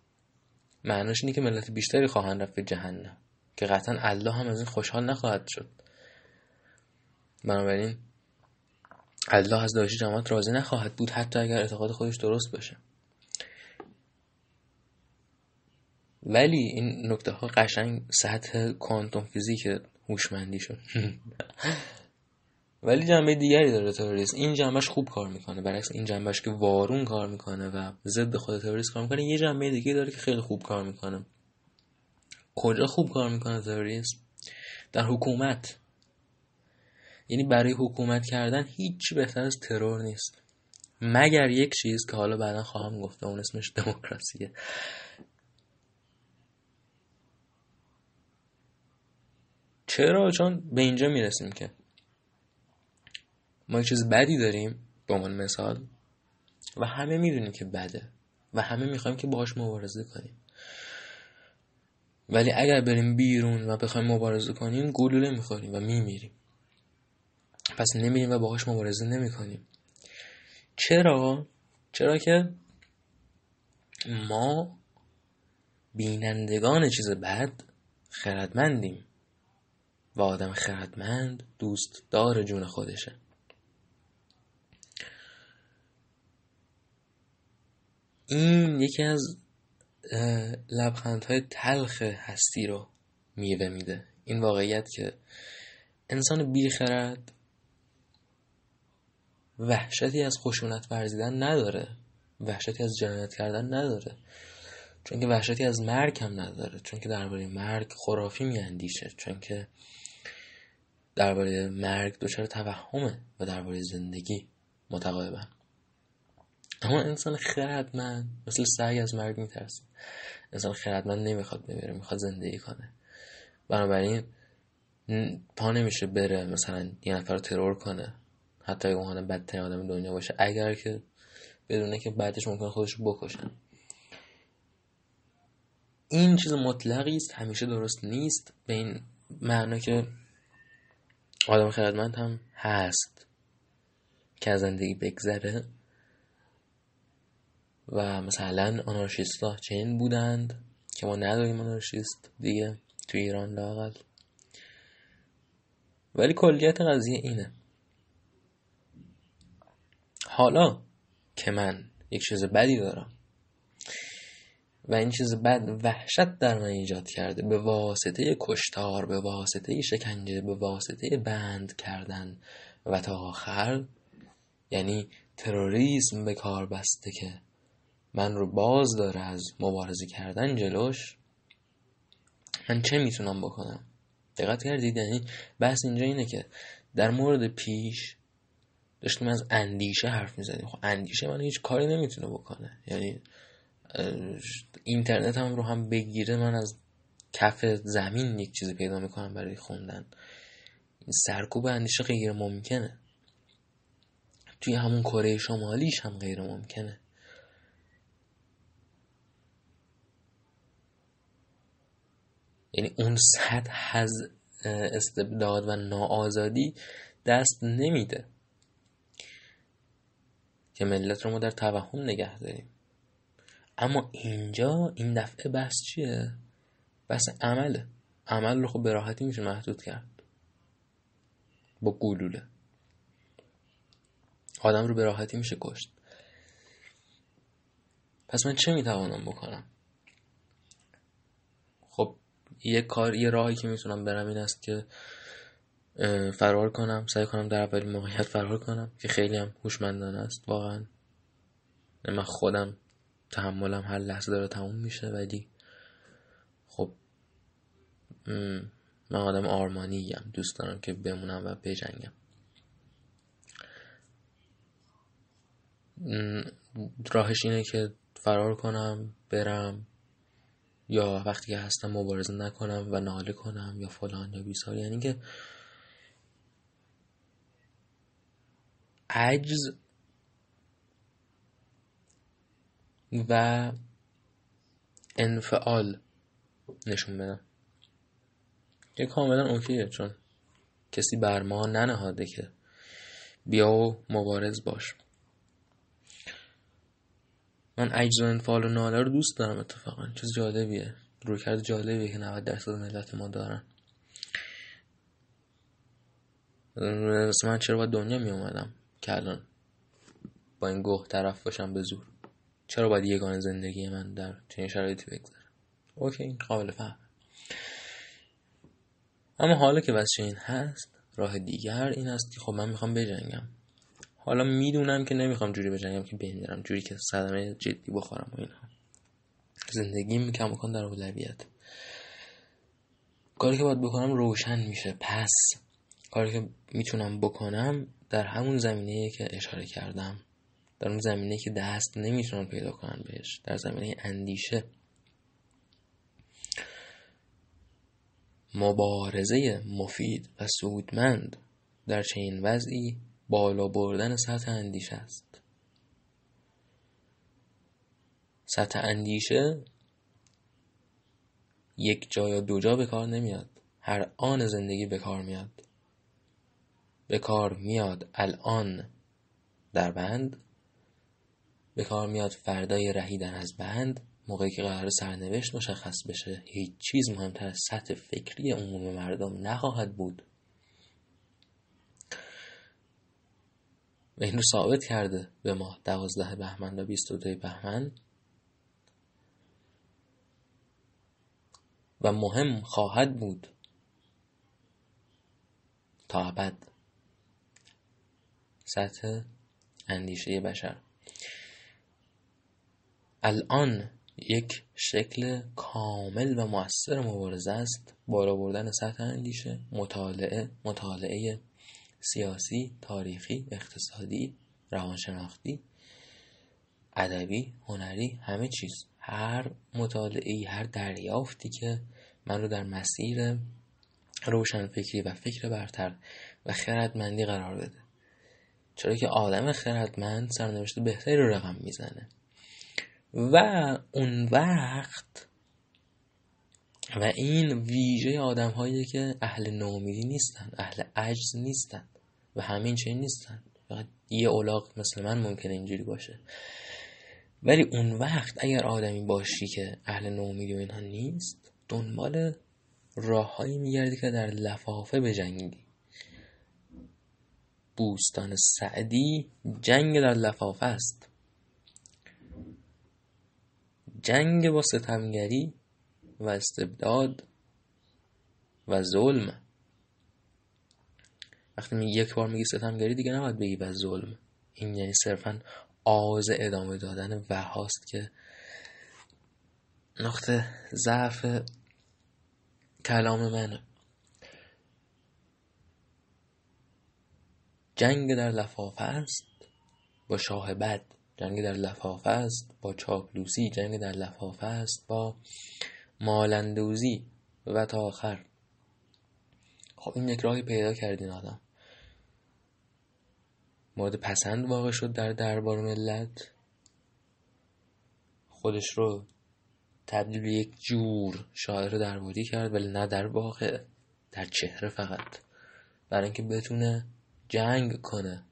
معناش اینه که ملت بیشتری خواهند رفت به جهنم. که قطعا الله هم از این خوشحال نخواهد شد. بنابراین الله از داعشی جماعت راضی نخواهد بود حتی اگر اعتقاد خودش درست باشه. ولی این نکته ها قشنگ سطح کوانتوم فیزیک هوشمندی شد. ولی جنبه دیگری داره تروریسم این جنبهش خوب کار می‌کنه. برعکس این جنبهش که وارون کار می‌کنه و ضد خود تروریسم کار می‌کنه یه جنبه دیگه داره که خیلی خوب کار می‌کنه. کجا خوب کار می‌کنه تروریسم در حکومت. یعنی برای حکومت کردن هیچ بهتر از ترور نیست. مگر یک چیز که حالا بعدا خواهم گفت اون اسمش دموکراسیه. چرا؟ چون به اینجا می‌رسیم که ما یک چیز بدی داریم به عنوان مثال و همه می‌دونیم که بده و همه می‌خوایم که باهاش مبارزه کنیم. ولی اگر بریم بیرون و بخوایم مبارزه کنیم گلوله می‌خوریم و میمیریم. پس نمیریم و باهاش مبارزه نمی‌کنیم. چرا؟ چرا که ما بینندگان چیز بد خردمندیم. و آدم خردمند دوست دار جون خودشه. این یکی از لبخندهای تلخ هستی رو میوه میده. این واقعیت که انسان بیخرد وحشتی از خشونت ورزیدن نداره. وحشتی از جنایت کردن نداره. چون که وحشتی از مرگ هم نداره. چون که درباره مرگ خرافی میاندیشه. چون که درباره مرگ دچار توهمه و درباره زندگی متقابلا اما انسان خردمند مثل سعی از مرگ میترسه. انسان خردمند نمی‌خواد بمیره می‌خواد زندگی کنه. بنابراین پا نمیشه بره مثلا یه نفر رو ترور کنه. حتی اگه اون بدترین آدم دنیا باشه. اگر که بدونه که بعدش ممکن خودش رو بکشن. این چیز مطلقی است. همیشه درست نیست. به این معنا که آدم خردمند هم هست که از زندگی بگذره و مثلا آنارشیست چین بودند که ما نداریم آنارشیست دیگه تو ایران لاقل. ولی کلیت قضیه اینه. حالا که من یک چیز بدی دارم و این چیز بد وحشت در من ایجاد کرده. به واسطه کشتار به واسطه شکنجه به واسطه بند کردن. و تا آخر یعنی تروریسم به کار بسته که من رو باز داره از مبارزه کردن جلوش. من چه می‌تونم بکنم؟ دقت کردید؟ یعنی بحث اینجا اینه که در مورد پیش داشتیم از اندیشه حرف می‌زدیم. خب اندیشه من هیچ کاری نمی‌تونه بکنه. یعنی اینترنت هم رو هم بگیره من از کف زمین یک چیزی پیدا می‌کنم برای خوندن. این سرکوب اندیشه غیر ممکنه. توی همون کره شمالیش هم غیر ممکنه. یعنی اون سطح از استبداد و ناآزادی دست نمیده. که ملت رو ما در توهم نگه داریم. اما اینجا این دفعه بحث چیه؟ بحث عمله. عمل رو خب به راحتی میشه محدود کرد. با گلوله. آدم رو به راحتی میشه کشت. پس من چه می‌توانم بکنم؟ خب یه کار یه راهی که می‌تونم برم این است که فرار کنم. سعی کنم در اولین موقعیت فرار کنم که خیلی هم هوشمندانه است واقعا. من خودم تحملم هر لحظه داره تموم میشه ولی خب من آدم آرمانیم دوست دارم که بمونم و بجنگم. راهش اینه که فرار کنم برم یا وقتی که هستم مبارزه نکنم و ناله کنم یا فلان یا بیسار. یعنی که عجز و انفعال نشون بدم که کاملا اوکیه چون کسی بر ما ننهاده که بیا و مبارز باش. من عجز و انفعال و ناله رو دوست دارم اتفاقا. چیز جالبیه. رویکرد جالبیه که 90 درصد ملت ما دارن. من چرا باید دنیا می اومدم که الان با این گوه طرف باشم به زور؟ چرا باید یگان زندگی من در چنین شرایطی بگذره اوکی قابل فهم. اما حالا که واسه این هست راه دیگر این است که خب من می‌خوام بجنگم. حالا می‌دونم که نمی‌خوام جوری بجنگم که بمیرم جوری که صدمه جدی بخورم و اینها. زندگی می‌کنم کن در اولویت. کاری که باید بکنم روشن میشه پس. کاری که می‌تونم بکنم در همون زمینه که اشاره کردم. در اون زمینه که دست نمی‌تونن پیدا کنن بهش در زمینه اندیشه. مبارزه مفید و سودمند در چنین وضعی بالا بردن سطح اندیشه است. سطح اندیشه یک جا یا دو جا به کار نمیاد. هر آن زندگی به کار میاد. به کار میاد الان. در بند به کار میاد فردای رهیدن از بند موقعی که قرار سرنوشت مشخص بشه هیچ چیز مهمتر از سطح فکری عموم مردم نخواهد بود. این رو ثابت کرده به ما دوازده بهمن و بیست و بهمن. و مهم خواهد بود تا ابد سطح اندیشه بشر. الان یک شکل کامل و موثر مبارزه است. بالا بردن سطح اندیشه مطالعه مطالعه سیاسی تاریخی اقتصادی روانشناختی ادبی هنری همه چیز. هر مطالعه هر دریافتی که من رو در مسیر روشنفکری و فکر برتر و خردمندی قرار بده. چرا که آدم خردمند سرنوشت بهتری رو رقم می‌زنه. و اون وقت و این ویژه آدم هایی که اهل نومیدی نیستن اهل عجز نیستن و همین چنین نیستن. فقط یه اولاق مثل من ممکنه اینجوری باشه. ولی اون وقت اگر آدمی باشی که اهل نومیدی و اینها نیست دنبال راههایی میگردی که در لفافه بجنگی. بوستان سعدی جنگ در لفافه است. جنگ با ستمگری و استبداد و ظلم. وقتی میگی یک بار میگی ستمگری دیگه نباید بگی و ظلم. این یعنی صرفا آز ادامه دادن وهاست که نقطه ضعف کلام منه. جنگ در لفافه است با شاه بد. جنگ در لفافه است با چاپلوسی جنگ در لفافه است با مالندوزی و تا آخر. خب این یک راهی پیدا کردین آدم. مورد پسند واقع شد در دربار ملت. خودش رو تبدیل به یک جور شاعر درباری کرد ولی نه در واقع در چهره فقط. برای اینکه بتونه جنگ کنه.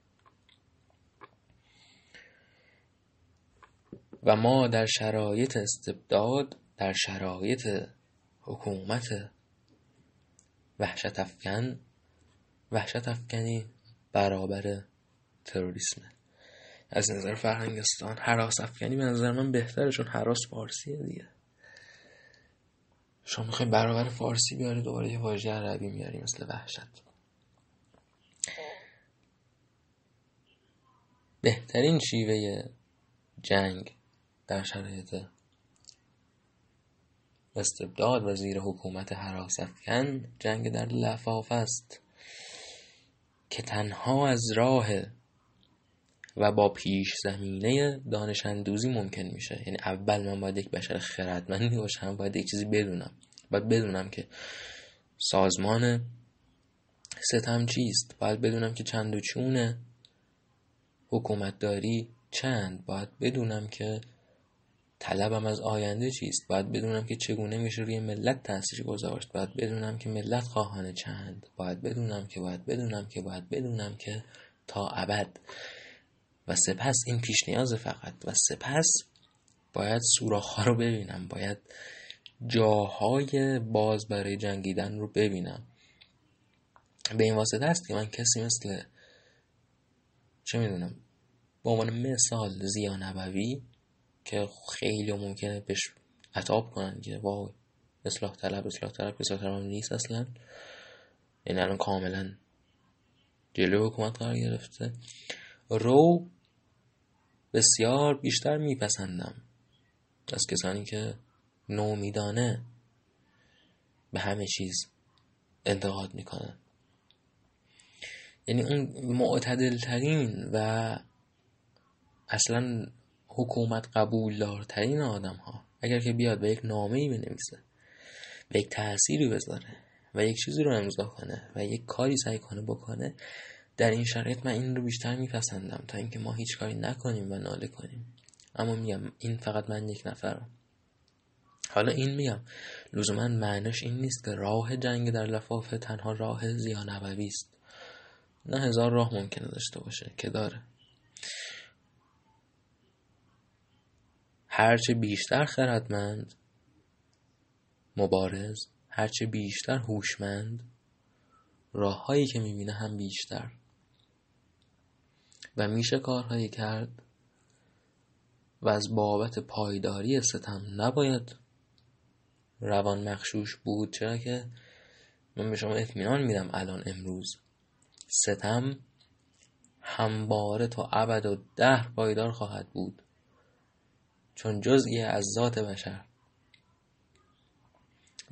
و ما در شرایط استبداد در شرایط حکومت وحشت افکن وحشت افکنی برابر تروریسمه. از نظر فرهنگستان حراس افکنی به نظر من بهتره چون حراس فارسیه دیگه. شما می‌خوای برابر فارسی بیاری دوباره یه واژه عربی میاری مثل وحشت. بهترین شیوه جنگ در شرایط استبداد و زیر حکومت حراس افکن جنگ در لفاف است که تنها از راه و با پیش زمینه دانش اندوزی ممکن میشه. یعنی اول من باید یک بشر خردمندی باشم باید یک چیزی بدونم. باید بدونم که سازمان ستم چیست. باید بدونم که چند و چونه حکومتداری چند. باید بدونم که طلبم از آینده چیست؟ باید بدونم که چگونه میشه روی ملت تاثیر گذاشت. باید بدونم که ملت خواهان چند. باید بدونم که باید بدونم که باید بدونم که تا ابد. و سپس این پیش نیاز فقط. و سپس باید سوراخ رو ببینم. باید جاهای باز برای جنگیدن رو ببینم. به این واسطه است که من کسی مثل چه می‌دونم؟ به عنوان مثال زیا نبوی که خیلی ممکنه بهش عطاب کنن که وای اصلاح طلب اصلاح طلب اصلاح طلب نیست اصلا. این الان کاملا جلو حکومت قرار گرفته. رو بسیار بیشتر میپسندم. از کسانی که نومیدانه به همه چیز انتقاد می‌کنن. یعنی اون معتدل ترین و اصلا حکومت قبول دارترین آدم ها اگر که بیاد به یک نامه ای بنویسه و یک تأثیری بذاره و یک چیزی رو امضا کنه و یک کاری سعی کنه بکنه در این شرایط من این رو بیشتر میپسندم تا اینکه ما هیچ کاری نکنیم و ناله کنیم. اما میگم این فقط من یک نفرم. حالا این میگم لزوما معنیش این نیست که راه جنگ در لفافه تنها راه زیانبوی است. نه هزار راه ممکنه داشته باشه که داره. هرچه بیشتر خردمند مبارز هرچه بیشتر هوشمند راههایی که می‌بینه هم بیشتر. و میشه کارهایی کرد و از بابت پایداری ستم نباید روان مخشوش بود چرا که من به شما اطمینان میدم الان امروز. ستم همباره تا ابد و ده پایدار خواهد بود. چون جزئی از ذات بشر.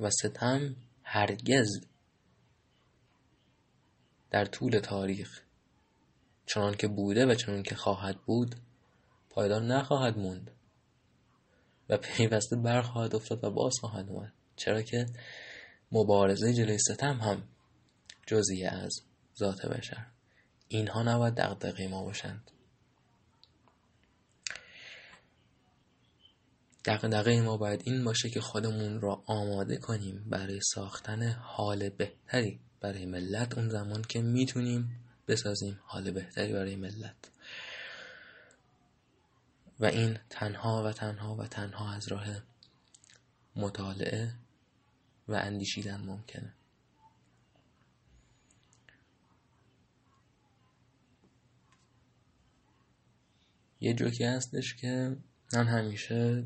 و ستم هرگز در طول تاریخ چنان که بوده و چنان که خواهد بود پایدار نخواهد موند و پیوسته برخواهد افتاد و باز خواهد اومد. چرا که مبارزه جلوی ستم هم جزئی از ذات بشر. اینها نباید دقدقه ما باشند. دقدقه ما باید این باشه که خودمون را آماده کنیم برای ساختن حال بهتری برای ملت اون زمان که می‌تونیم بسازیم حال بهتری برای ملت. و این تنها و تنها و تنها از راه مطالعه و اندیشیدن ممکنه. یه جوکی هستش که من همیشه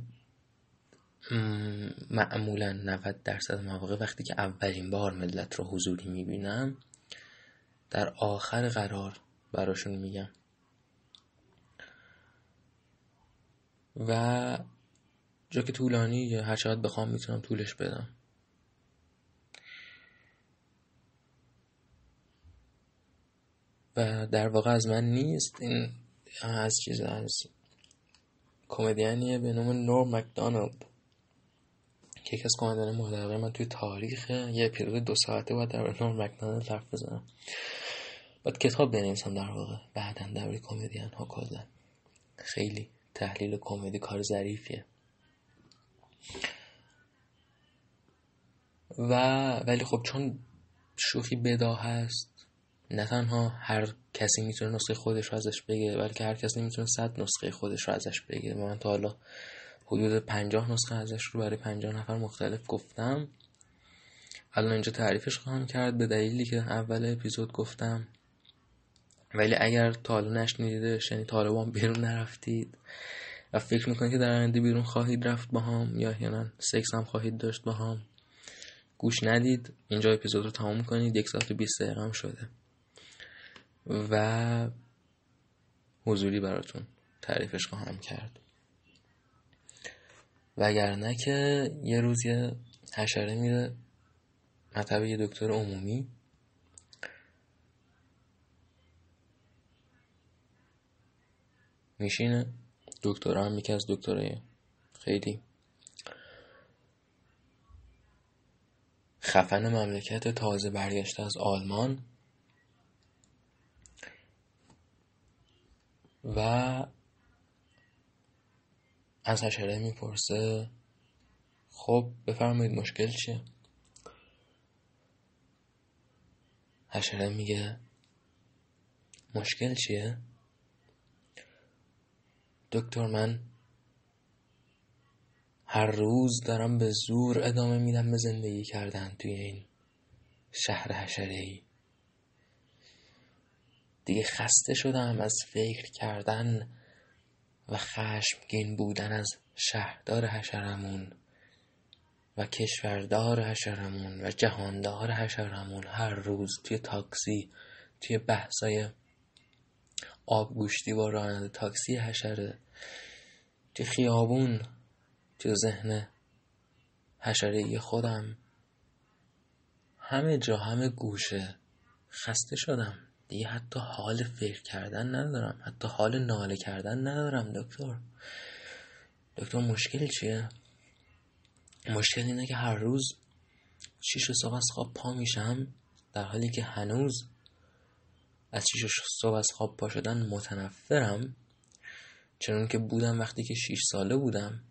معمولا 90 درصد مواقع وقتی که اولین بار ملت رو حضوری می‌بینم در آخر قرار براشون میگم. و جا که طولانی هر چقدر بخوام می‌تونم طولش بدم. و در واقع از من نیست این از چیز از کمدیانیه به نام نور مکدانالد. که یکی از کمدیان محترقه من توی تاریخ یه اپیزود دو ساعته باید در نور مکدانالد حرف بزنم. باید کتاب بنویسم در واقع. بعدا در کمدین ها کلا خیلی تحلیل کمدی کار ظریفیه. و ولی خب چون شوخی بدا هست نه تنها هر کسی می‌تونه نسخه خودش رو ازش بگه بلکه هر کسی می‌تونه صد نسخه خودش رو ازش بگه من تا حالا حدود پنجاه نسخه ازش رو برای پنجاه نفر مختلف گفتم. الان اینجا تعریفش خواهم کرد به دلیلی که اول اپیزود گفتم. ولی اگر تا حالا نشنیدیدش یعنی طالبان بیرون نرفتید و فکر می‌کنید که در آینده بیرون خواهید رفت با هم یا احیانا سکس هم خواهید داشت با هم گوش ندید. اینجا اپیزود رو تمام کنید. یک ساعت و بیست دقیقه هم شده. و حضوری براتون تعریفش خواهم کرد. وگرنه که یه روز یه حشره میره مطب یه دکتر عمومی. میشینه دکترا هم یکی از دکترای خیلی خفن مملکت تازه برگشته از آلمان. و از حشره می‌پرسه خب بفرمایید مشکل چیه؟ حشره میگه مشکل چیه؟ دکتر من هر روز دارم به زور ادامه میدم به زندگی کردن توی این شهر حشره ای دیگه خسته شدم از فکر کردن. و خشمگین بودن از شهردار حشرمون و کشوردار حشرمون و جهاندار حشرمون هر روز توی تاکسی توی بحثای آبگوشتی با راننده تاکسی حشره توی خیابون توی ذهن حشره خودم. همه جا همه گوشه خسته شدم. دیگه حتی حال فکر کردن ندارم. حتی حال ناله کردن ندارم دکتر. دکتر مشکل چیه؟ مشکل اینه که هر روز شیش صبح از خواب پا میشم در حالی که هنوز از شیش صبح از خواب پا شدن متنفرم چون که بودم وقتی که شیش ساله بودم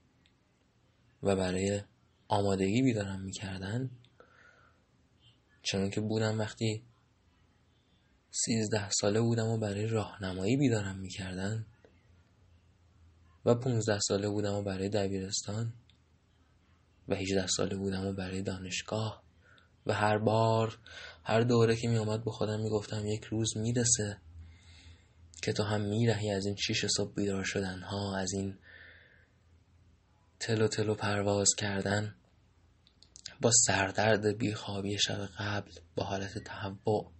و برای آمادگی بیدارم می‌کردن چون که بودم وقتی سیزده ساله بودم و برای راهنمایی بیدارم می‌کردن. و پونزده ساله بودم و برای دبیرستان. و هیچده ساله بودم و برای دانشگاه. و هر بار هر دوره که می آمد به خودم می‌گفتم یک روز می‌رسه که تو هم میرهی از این شیش صبح بیدار شدن ها از این تلو تلو پرواز کردن. با سردرد بیخوابی شب قبل با حالت تهوع.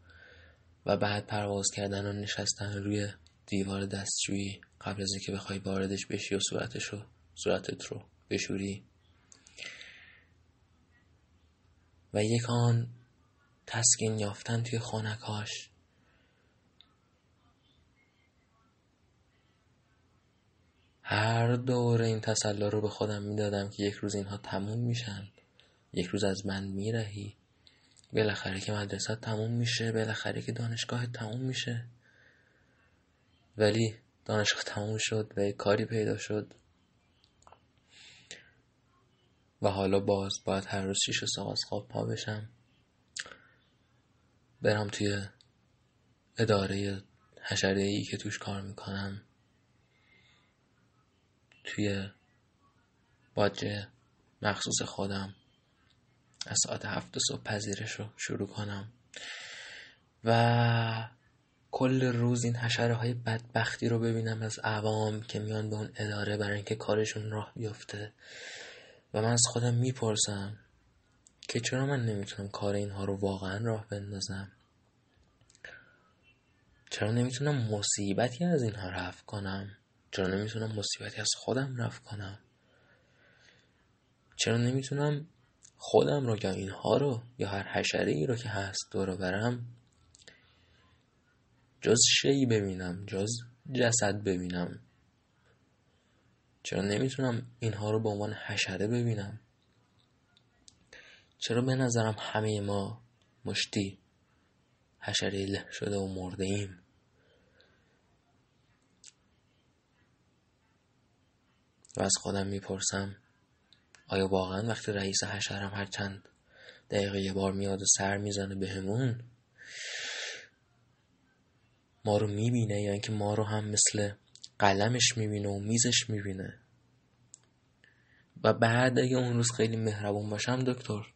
و بعد پرواز کردن و نشستن روی دیوار دستشویی قبل از اینکه بخوای واردش بشی و صورتش رو صورتت رو بشوری. و یک آن تسکین یافتن توی خانکاش هر دور این تسلا رو به خودم می‌دادم که یک روز اینها تموم میشن. یک روز از من میرهی. بالاخره که مدرسه تموم میشه بالاخره که دانشگاه تموم میشه. ولی دانشگاه تموم شد و کاری پیدا شد. و حالا باز باید هر روز شیش از خواب پا بشم. برم توی اداره حشره ای که توش کار می‌کنم. توی باجه مخصوص خودم. از ساعت هفت صبح پذیرش رو شروع کنم. و کل روز این حشره های بدبختی رو ببینم از عوام که میان به اون اداره برای اینکه کارشون راه بیفته و من از خودم می‌پرسم که چرا من نمی‌تونم کار اینها رو واقعا راه بندازم؟ چرا نمی‌تونم مصیبتی از اینها رفت کنم؟ چرا نمی‌تونم مصیبتی از خودم رفت کنم؟ چرا نمی‌تونم خودم رو یا اینها رو یا هر حشره ای رو که هست دور برم جز شی ببینم جز جسد ببینم. چرا نمی‌تونم اینها رو به عنوان حشره ببینم؟ چرا به نظرم همه ما مشتی حشره له شده و مرده ایم؟ و از خودم می‌پرسم آیا واقعا وقتی رئیس حشرم هر چند دقیقه یه بار میاد و سر می‌زنه بهمون؟ ما رو می‌بینه یا اینکه ما رو هم مثل قلمش می‌بینه و میزش می‌بینه. و بعد اگه اون روز خیلی مهربون باشم دکتر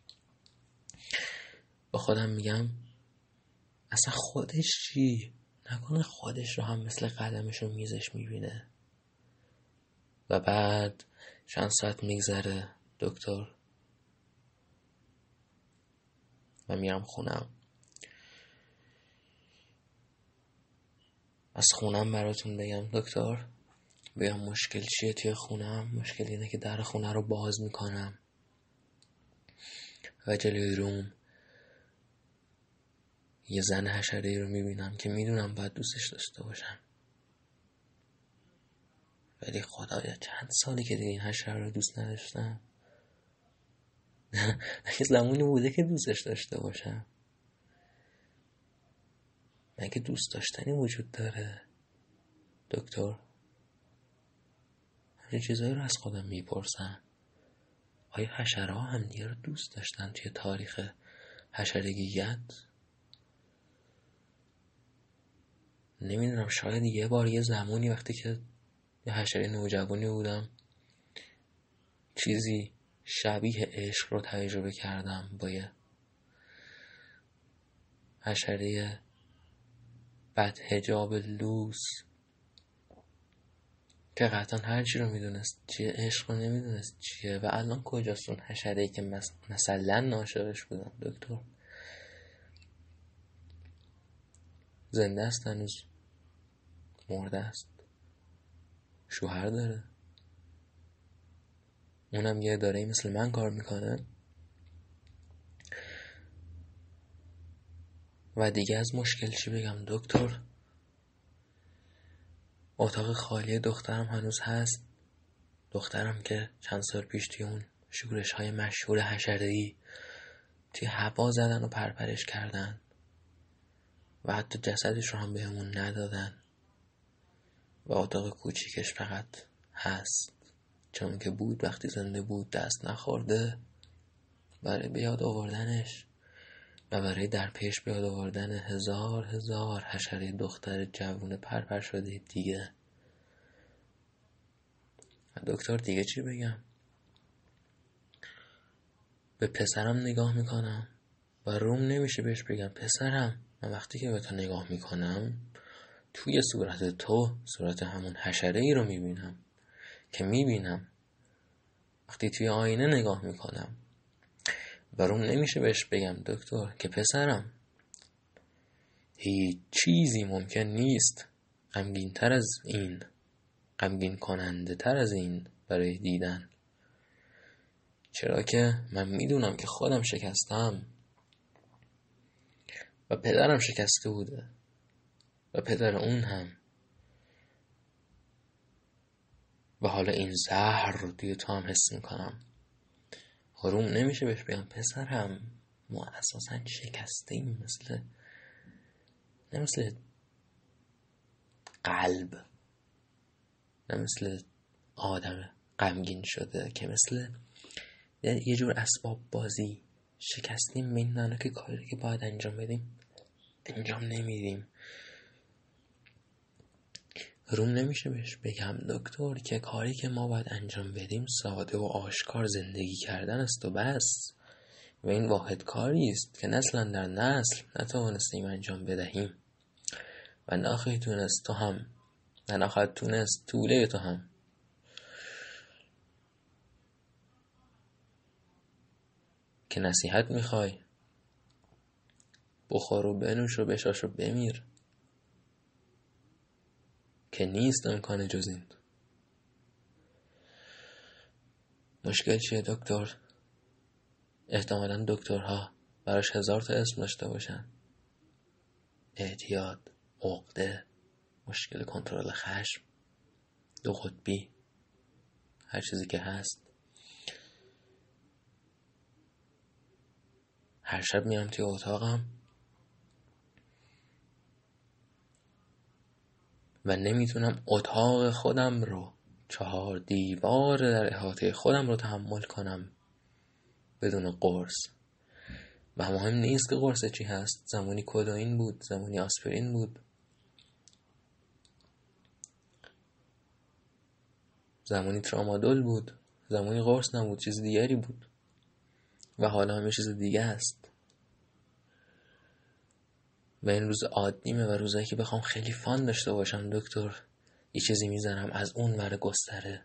با خودم میگم اصلا خودش چی؟ نکنه خودش رو هم مثل قلمش و میزش می‌بینه. و بعد چند ساعت میگذره. دکتر. و میرم خونم. از خونم براتون بگم دکتر. بگم مشکل چیه توی خونم. مشکل اینه که در خونه رو باز می‌کنم. و جلوی روم یه زن حشره رو می‌بینم که می‌دونم باید دوستش داشته باشم. ولی خدایا چند سالی که دیگه این حشره رو دوست نداشتم؟ اگه زمانی بوده که دوستش داشته باشم؟ مگه دوست داشتنی وجود داره؟ دکتر همچین چیزایی رو از خودم می‌پرسم. آیا حشره ها هم دیگه رو دوست داشتن توی تاریخ حشرگیت نمی‌دونم شاید یه بار یه زمانی وقتی که یه حشره نوجوانی بودم چیزی شبیه عشق رو تجربه کردم با یه حشره بد هجاب لوس که قطعا هر چی رو می‌دونست چیه عشق رو نمی‌دونست چیه و الان کجاست اون حشره ای که مثلا ناشرش بودم دکتر؟ زنده است هنوز مرده است. شوهر داره. اونم یه اداره مثل من کار می‌کنه. و دیگه از مشکل چی بگم دکتر؟ اتاق خالی دخترم هنوز هست. دخترم که چند سال پیش توی اون شورش های مشهور حشره توی هوا زدن و پرپرش کردن. و حتی جسدش رو هم بهمون ندادن. و اتاق کوچیکش فقط هست. چون که بود وقتی زنده بود دست نخورده برای بیاد آوردنش و برای در پیش بیاد آوردن هزار هزار حشره دختر جوون پرپر شده دیگه. دکتر دیگه چی بگم؟ به پسرم نگاه می‌کنم و روم نمیشه بهش بگم پسرم. من وقتی که به تو نگاه می‌کنم توی صورت تو صورت همون حشره ای رو می‌بینم. که می‌بینم وقتی توی آینه نگاه می‌کنم و نمیشه بهش بگم دکتر که پسرم هیچ چیزی ممکن نیست غمگین تر از این غمگین کننده تر از این برای دیدن. چرا که من می‌دونم که خودم شکستم و پدرم شکسته بوده و پدر اون هم. و حالا این زهر رو توی تو هم حس می‌کنم. حروم نمیشه بهش بگم. پسرم ما اساسا شکسته ایم مثل نه مثل قلب. نه مثل آدم غمگین شده که مثل یه جور اسباب بازی. شکستیم میدانه که کاری که باید انجام بدیم انجام نمیدیم. روم نمیشه بهش بگم دکتر که کاری که ما باید انجام بدیم ساده و آشکار زندگی کردن است و بس. و این واحد کاری است که نسلا در نسل نتوانستیم انجام بدهیم. و ناخی تونست تو هم. و نخواهد تونست طوله تو هم. که نصیحت می‌خوای. بخور و بنوش و بشاش و بمیر. که نیست امکان جز این. مشکل چیه دکتر؟ احتمالا دکترها براش هزار تا اسم داشته باشن. اعتیاد عقده مشکل کنترل خشم دو قطبی هر چیزی که هست. هر شب میرم توی اتاقم. و نمی‌تونم اتاق خودم رو چهار دیوار در احاطه خودم رو تحمل کنم بدون قرص. و مهم نیست که قرص چی هست. زمانی کدوین بود زمانی آسپرین بود. زمانی ترامادول بود زمانی قرص نبود چیز دیگری بود. و حالا همه چیز دیگه است. و این روز عادیمه و روزایی که بخوام خیلی فان داشته باشم دکتر. یه چیزی می‌زنم از اون ور گستره.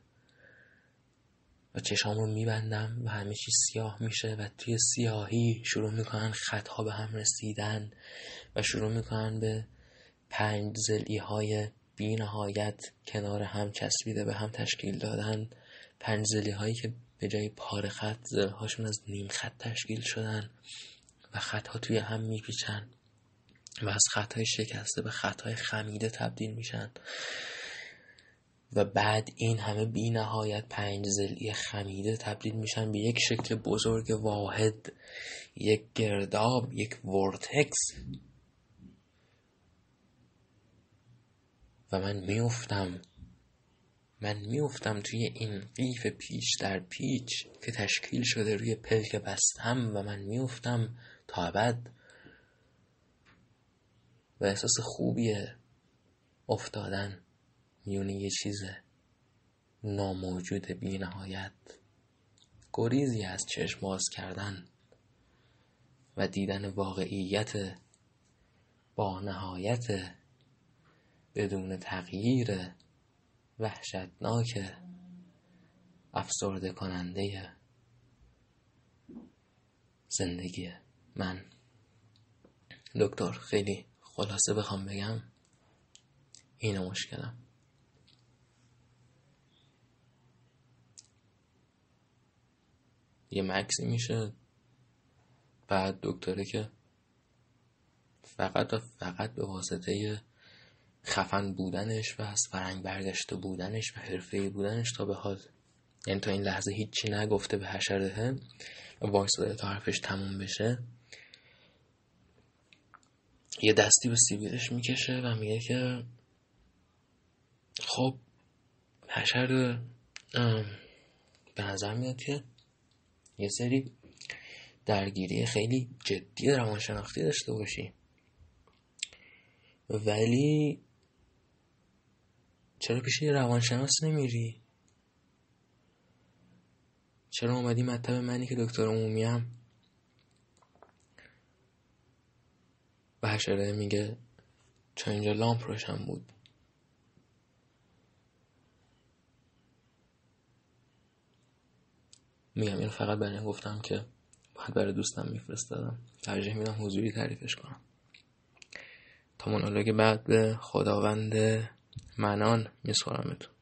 و چشام رو میبندم و همه چیز سیاه میشه و توی سیاهی شروع می‌کنن خطها به هم رسیدن و شروع می‌کنن به پنج زلی های بی نهایت کنار هم چسبیده به هم تشکیل دادن. پنج زلی هایی که به جای پاره خط زلهاشون از نیم خط تشکیل شدن و خطها توی هم میپیچن. و از خطهای شکسته به خطهای خمیده تبدیل میشن. و بعد این همه بی نهایت پنج زلی خمیده تبدیل میشن به یک شکل بزرگ واحد یک گرداب یک ورتکس. و من میفتم من میفتم توی این قیف پیچ در پیچ که تشکیل شده روی پلک بستم و من میفتم تا ابد. و احساس خوبیه افتادن میونه یه چیز ناموجود بی نهایت گریزی از چشم باز کردن و دیدن واقعیت با نهایت بدون تغییر وحشتناک افسرده کننده زندگی من. دکتر خیلی خلاصه بخوام بگم اینه مشکلم. یه مکسی میشه بعد دکتره که فقط و فقط به واسطه خفن بودنش و از فرنگ برگشته بودنش و حرفه‌ای بودنش تا به حال. یعنی تا این لحظه هیچی نگفته به حشره و وایستاده تا حرفش تموم بشه. یه دستی به سیبیلش می‌کشه و میگه که خب حشر به نظر میاد که یه سری درگیری خیلی جدی روانشناختی داشته باشی. ولی چرا پیش روانشناس نمیری؟ چرا اومدی مطب منی که دکتر عمومی هم؟ و حشره میگه چون اینجا لامپ روشن بود. میگم اینو فقط برای گفتم که باید برای دوستم میفرستادم. ترجیح میدم حضوری تعریفش کنم. تا مونولوگ بعد به خداوند منان میسپارمتون.